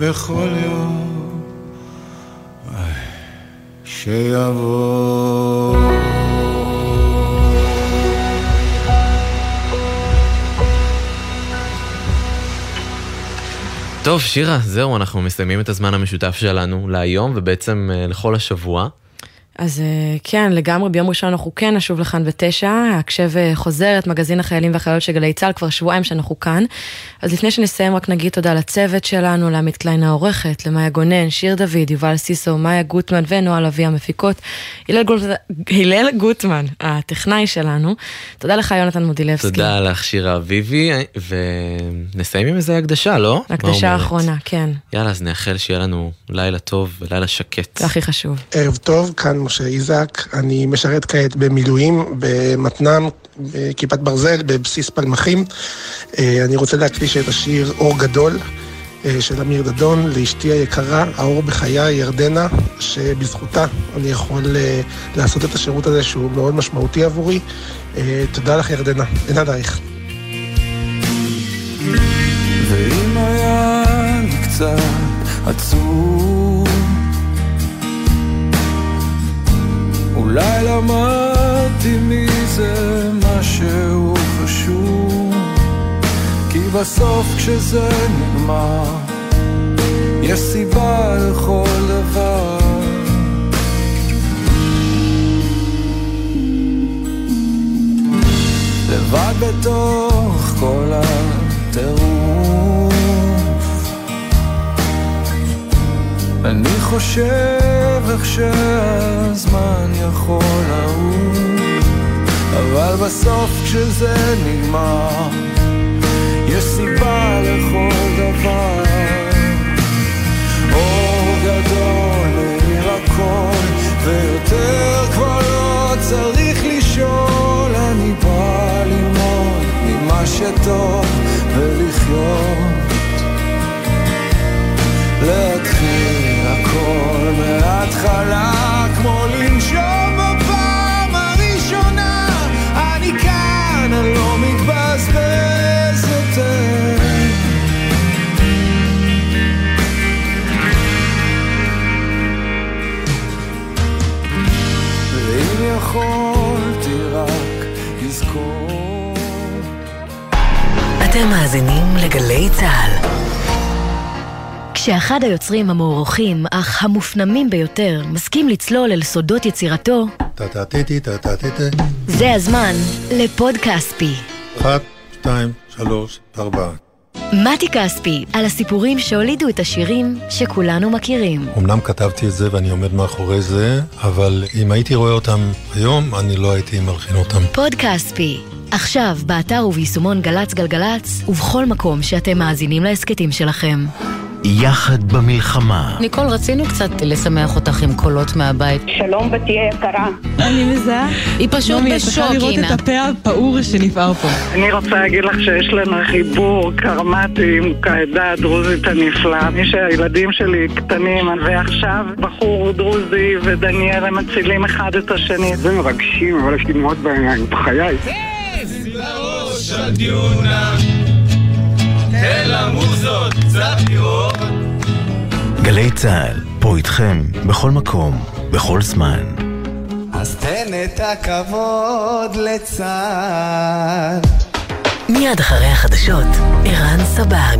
בכל יום. שיבוא. טוב, שירה, זהו, אנחנו מסיימים את הזמן המשותף שלנו להיום, ובעצם אה, לכל השבוע. אז אה, כן, לגמרי, ביום ראשון אנחנו כן נשוב לכאן בתשע, הקשב אה, חוזרת, מגזין החיילים והחיילות של גלי צה"ל, כבר שבועיים שאנחנו כאן. אז לפני שנסיים רק נגיד תודה לצוות שלנו, לעמית קליין העורכת, למאיה גונן, שיר דוד, יובל סיסו, מאיה גוטמן ונועה לביא המפיקות, הלל, גול... הלל גוטמן, הטכנאי שלנו. תודה לך יונתן מודילבסקי. תודה לך שירה אביבי, ונסיים עם איזה הקדשה, לא? הקדשה האחרונה, כן. יאללה, אז נאחל שיהיה לנו לילה טוב ולילה שקט. זה הכי חשוב. ערב טוב, כאן משה איזק, אני משרת כעת במילואים, במתנ"ם, בכיפת ברזל, בבסיס פלמחים. אה, אני רוצה להקדיש את השיר אור גדול אה, של אמיר דדון, לאשתי היקרה, האור בחיי, ירדנה, שבזכותה אני יכול אה, לעשות את השירות הזה שהוא מאוד משמעותי עבורי. תודה לך ירדנה, אין עלייך. ואם היה לי קצת עצוב אולי למדתי מזה משהו חשוב. כי בסוף כשזה נגמר יש סיבה לכל דבר. לבד בתוך כל הטירוף אני חושב איך שהזמן יכול לעוף אבל בסוף כשזה נגמר יש סיבה לכל דבר. אור גדול מאיר הכל ויותר כבר לא צריך לשאול אני בא ללמוד ממה שטוב כשאחד היוצרים המוערוכים, אך המופנמים ביותר, מסכים לצלול אל סודות יצירתו, זה הזמן לפוד כספי. אחת, שתיים, שלוש, ארבע. מתי כספי, על הסיפורים שהולידו את השירים שכולנו מכירים. אמנם כתבתי את זה ואני עומד מאחורי זה, אבל אם הייתי רואה אותם היום, אני לא הייתי מלחין אותם. פוד כספי, עכשיו באתר וביישומון גל"צ גלגלצ, ובכל מקום שאתם מאזינים להסכתים שלכם. יחד במלחמה. ניקול, רצינו קצת לשמח אותך עם קולות מהבית. שלום, בתי היקרה. אני מזהה. היא פשוט בשוק, את צריכה לראות את הפה הפעור שנפער פה. אני רוצה להגיד לך שיש לנו חיבור קרמטי עם העדה הדרוזית הנפלאה. מי שהילדים שלי קטנים, ועכשיו בחור דרוזי ודניאל הם מצילים אחד את השני. זה מרגשים, אבל יש לי דמעות בעיניים, בחיי. לראש הדיונה תן למוזות קצת לראות. גלי צה"ל, פה איתכם, בכל מקום, בכל זמן. אז תן את הכבוד לצה"ל. מיד אחרי החדשות, ערן סבג.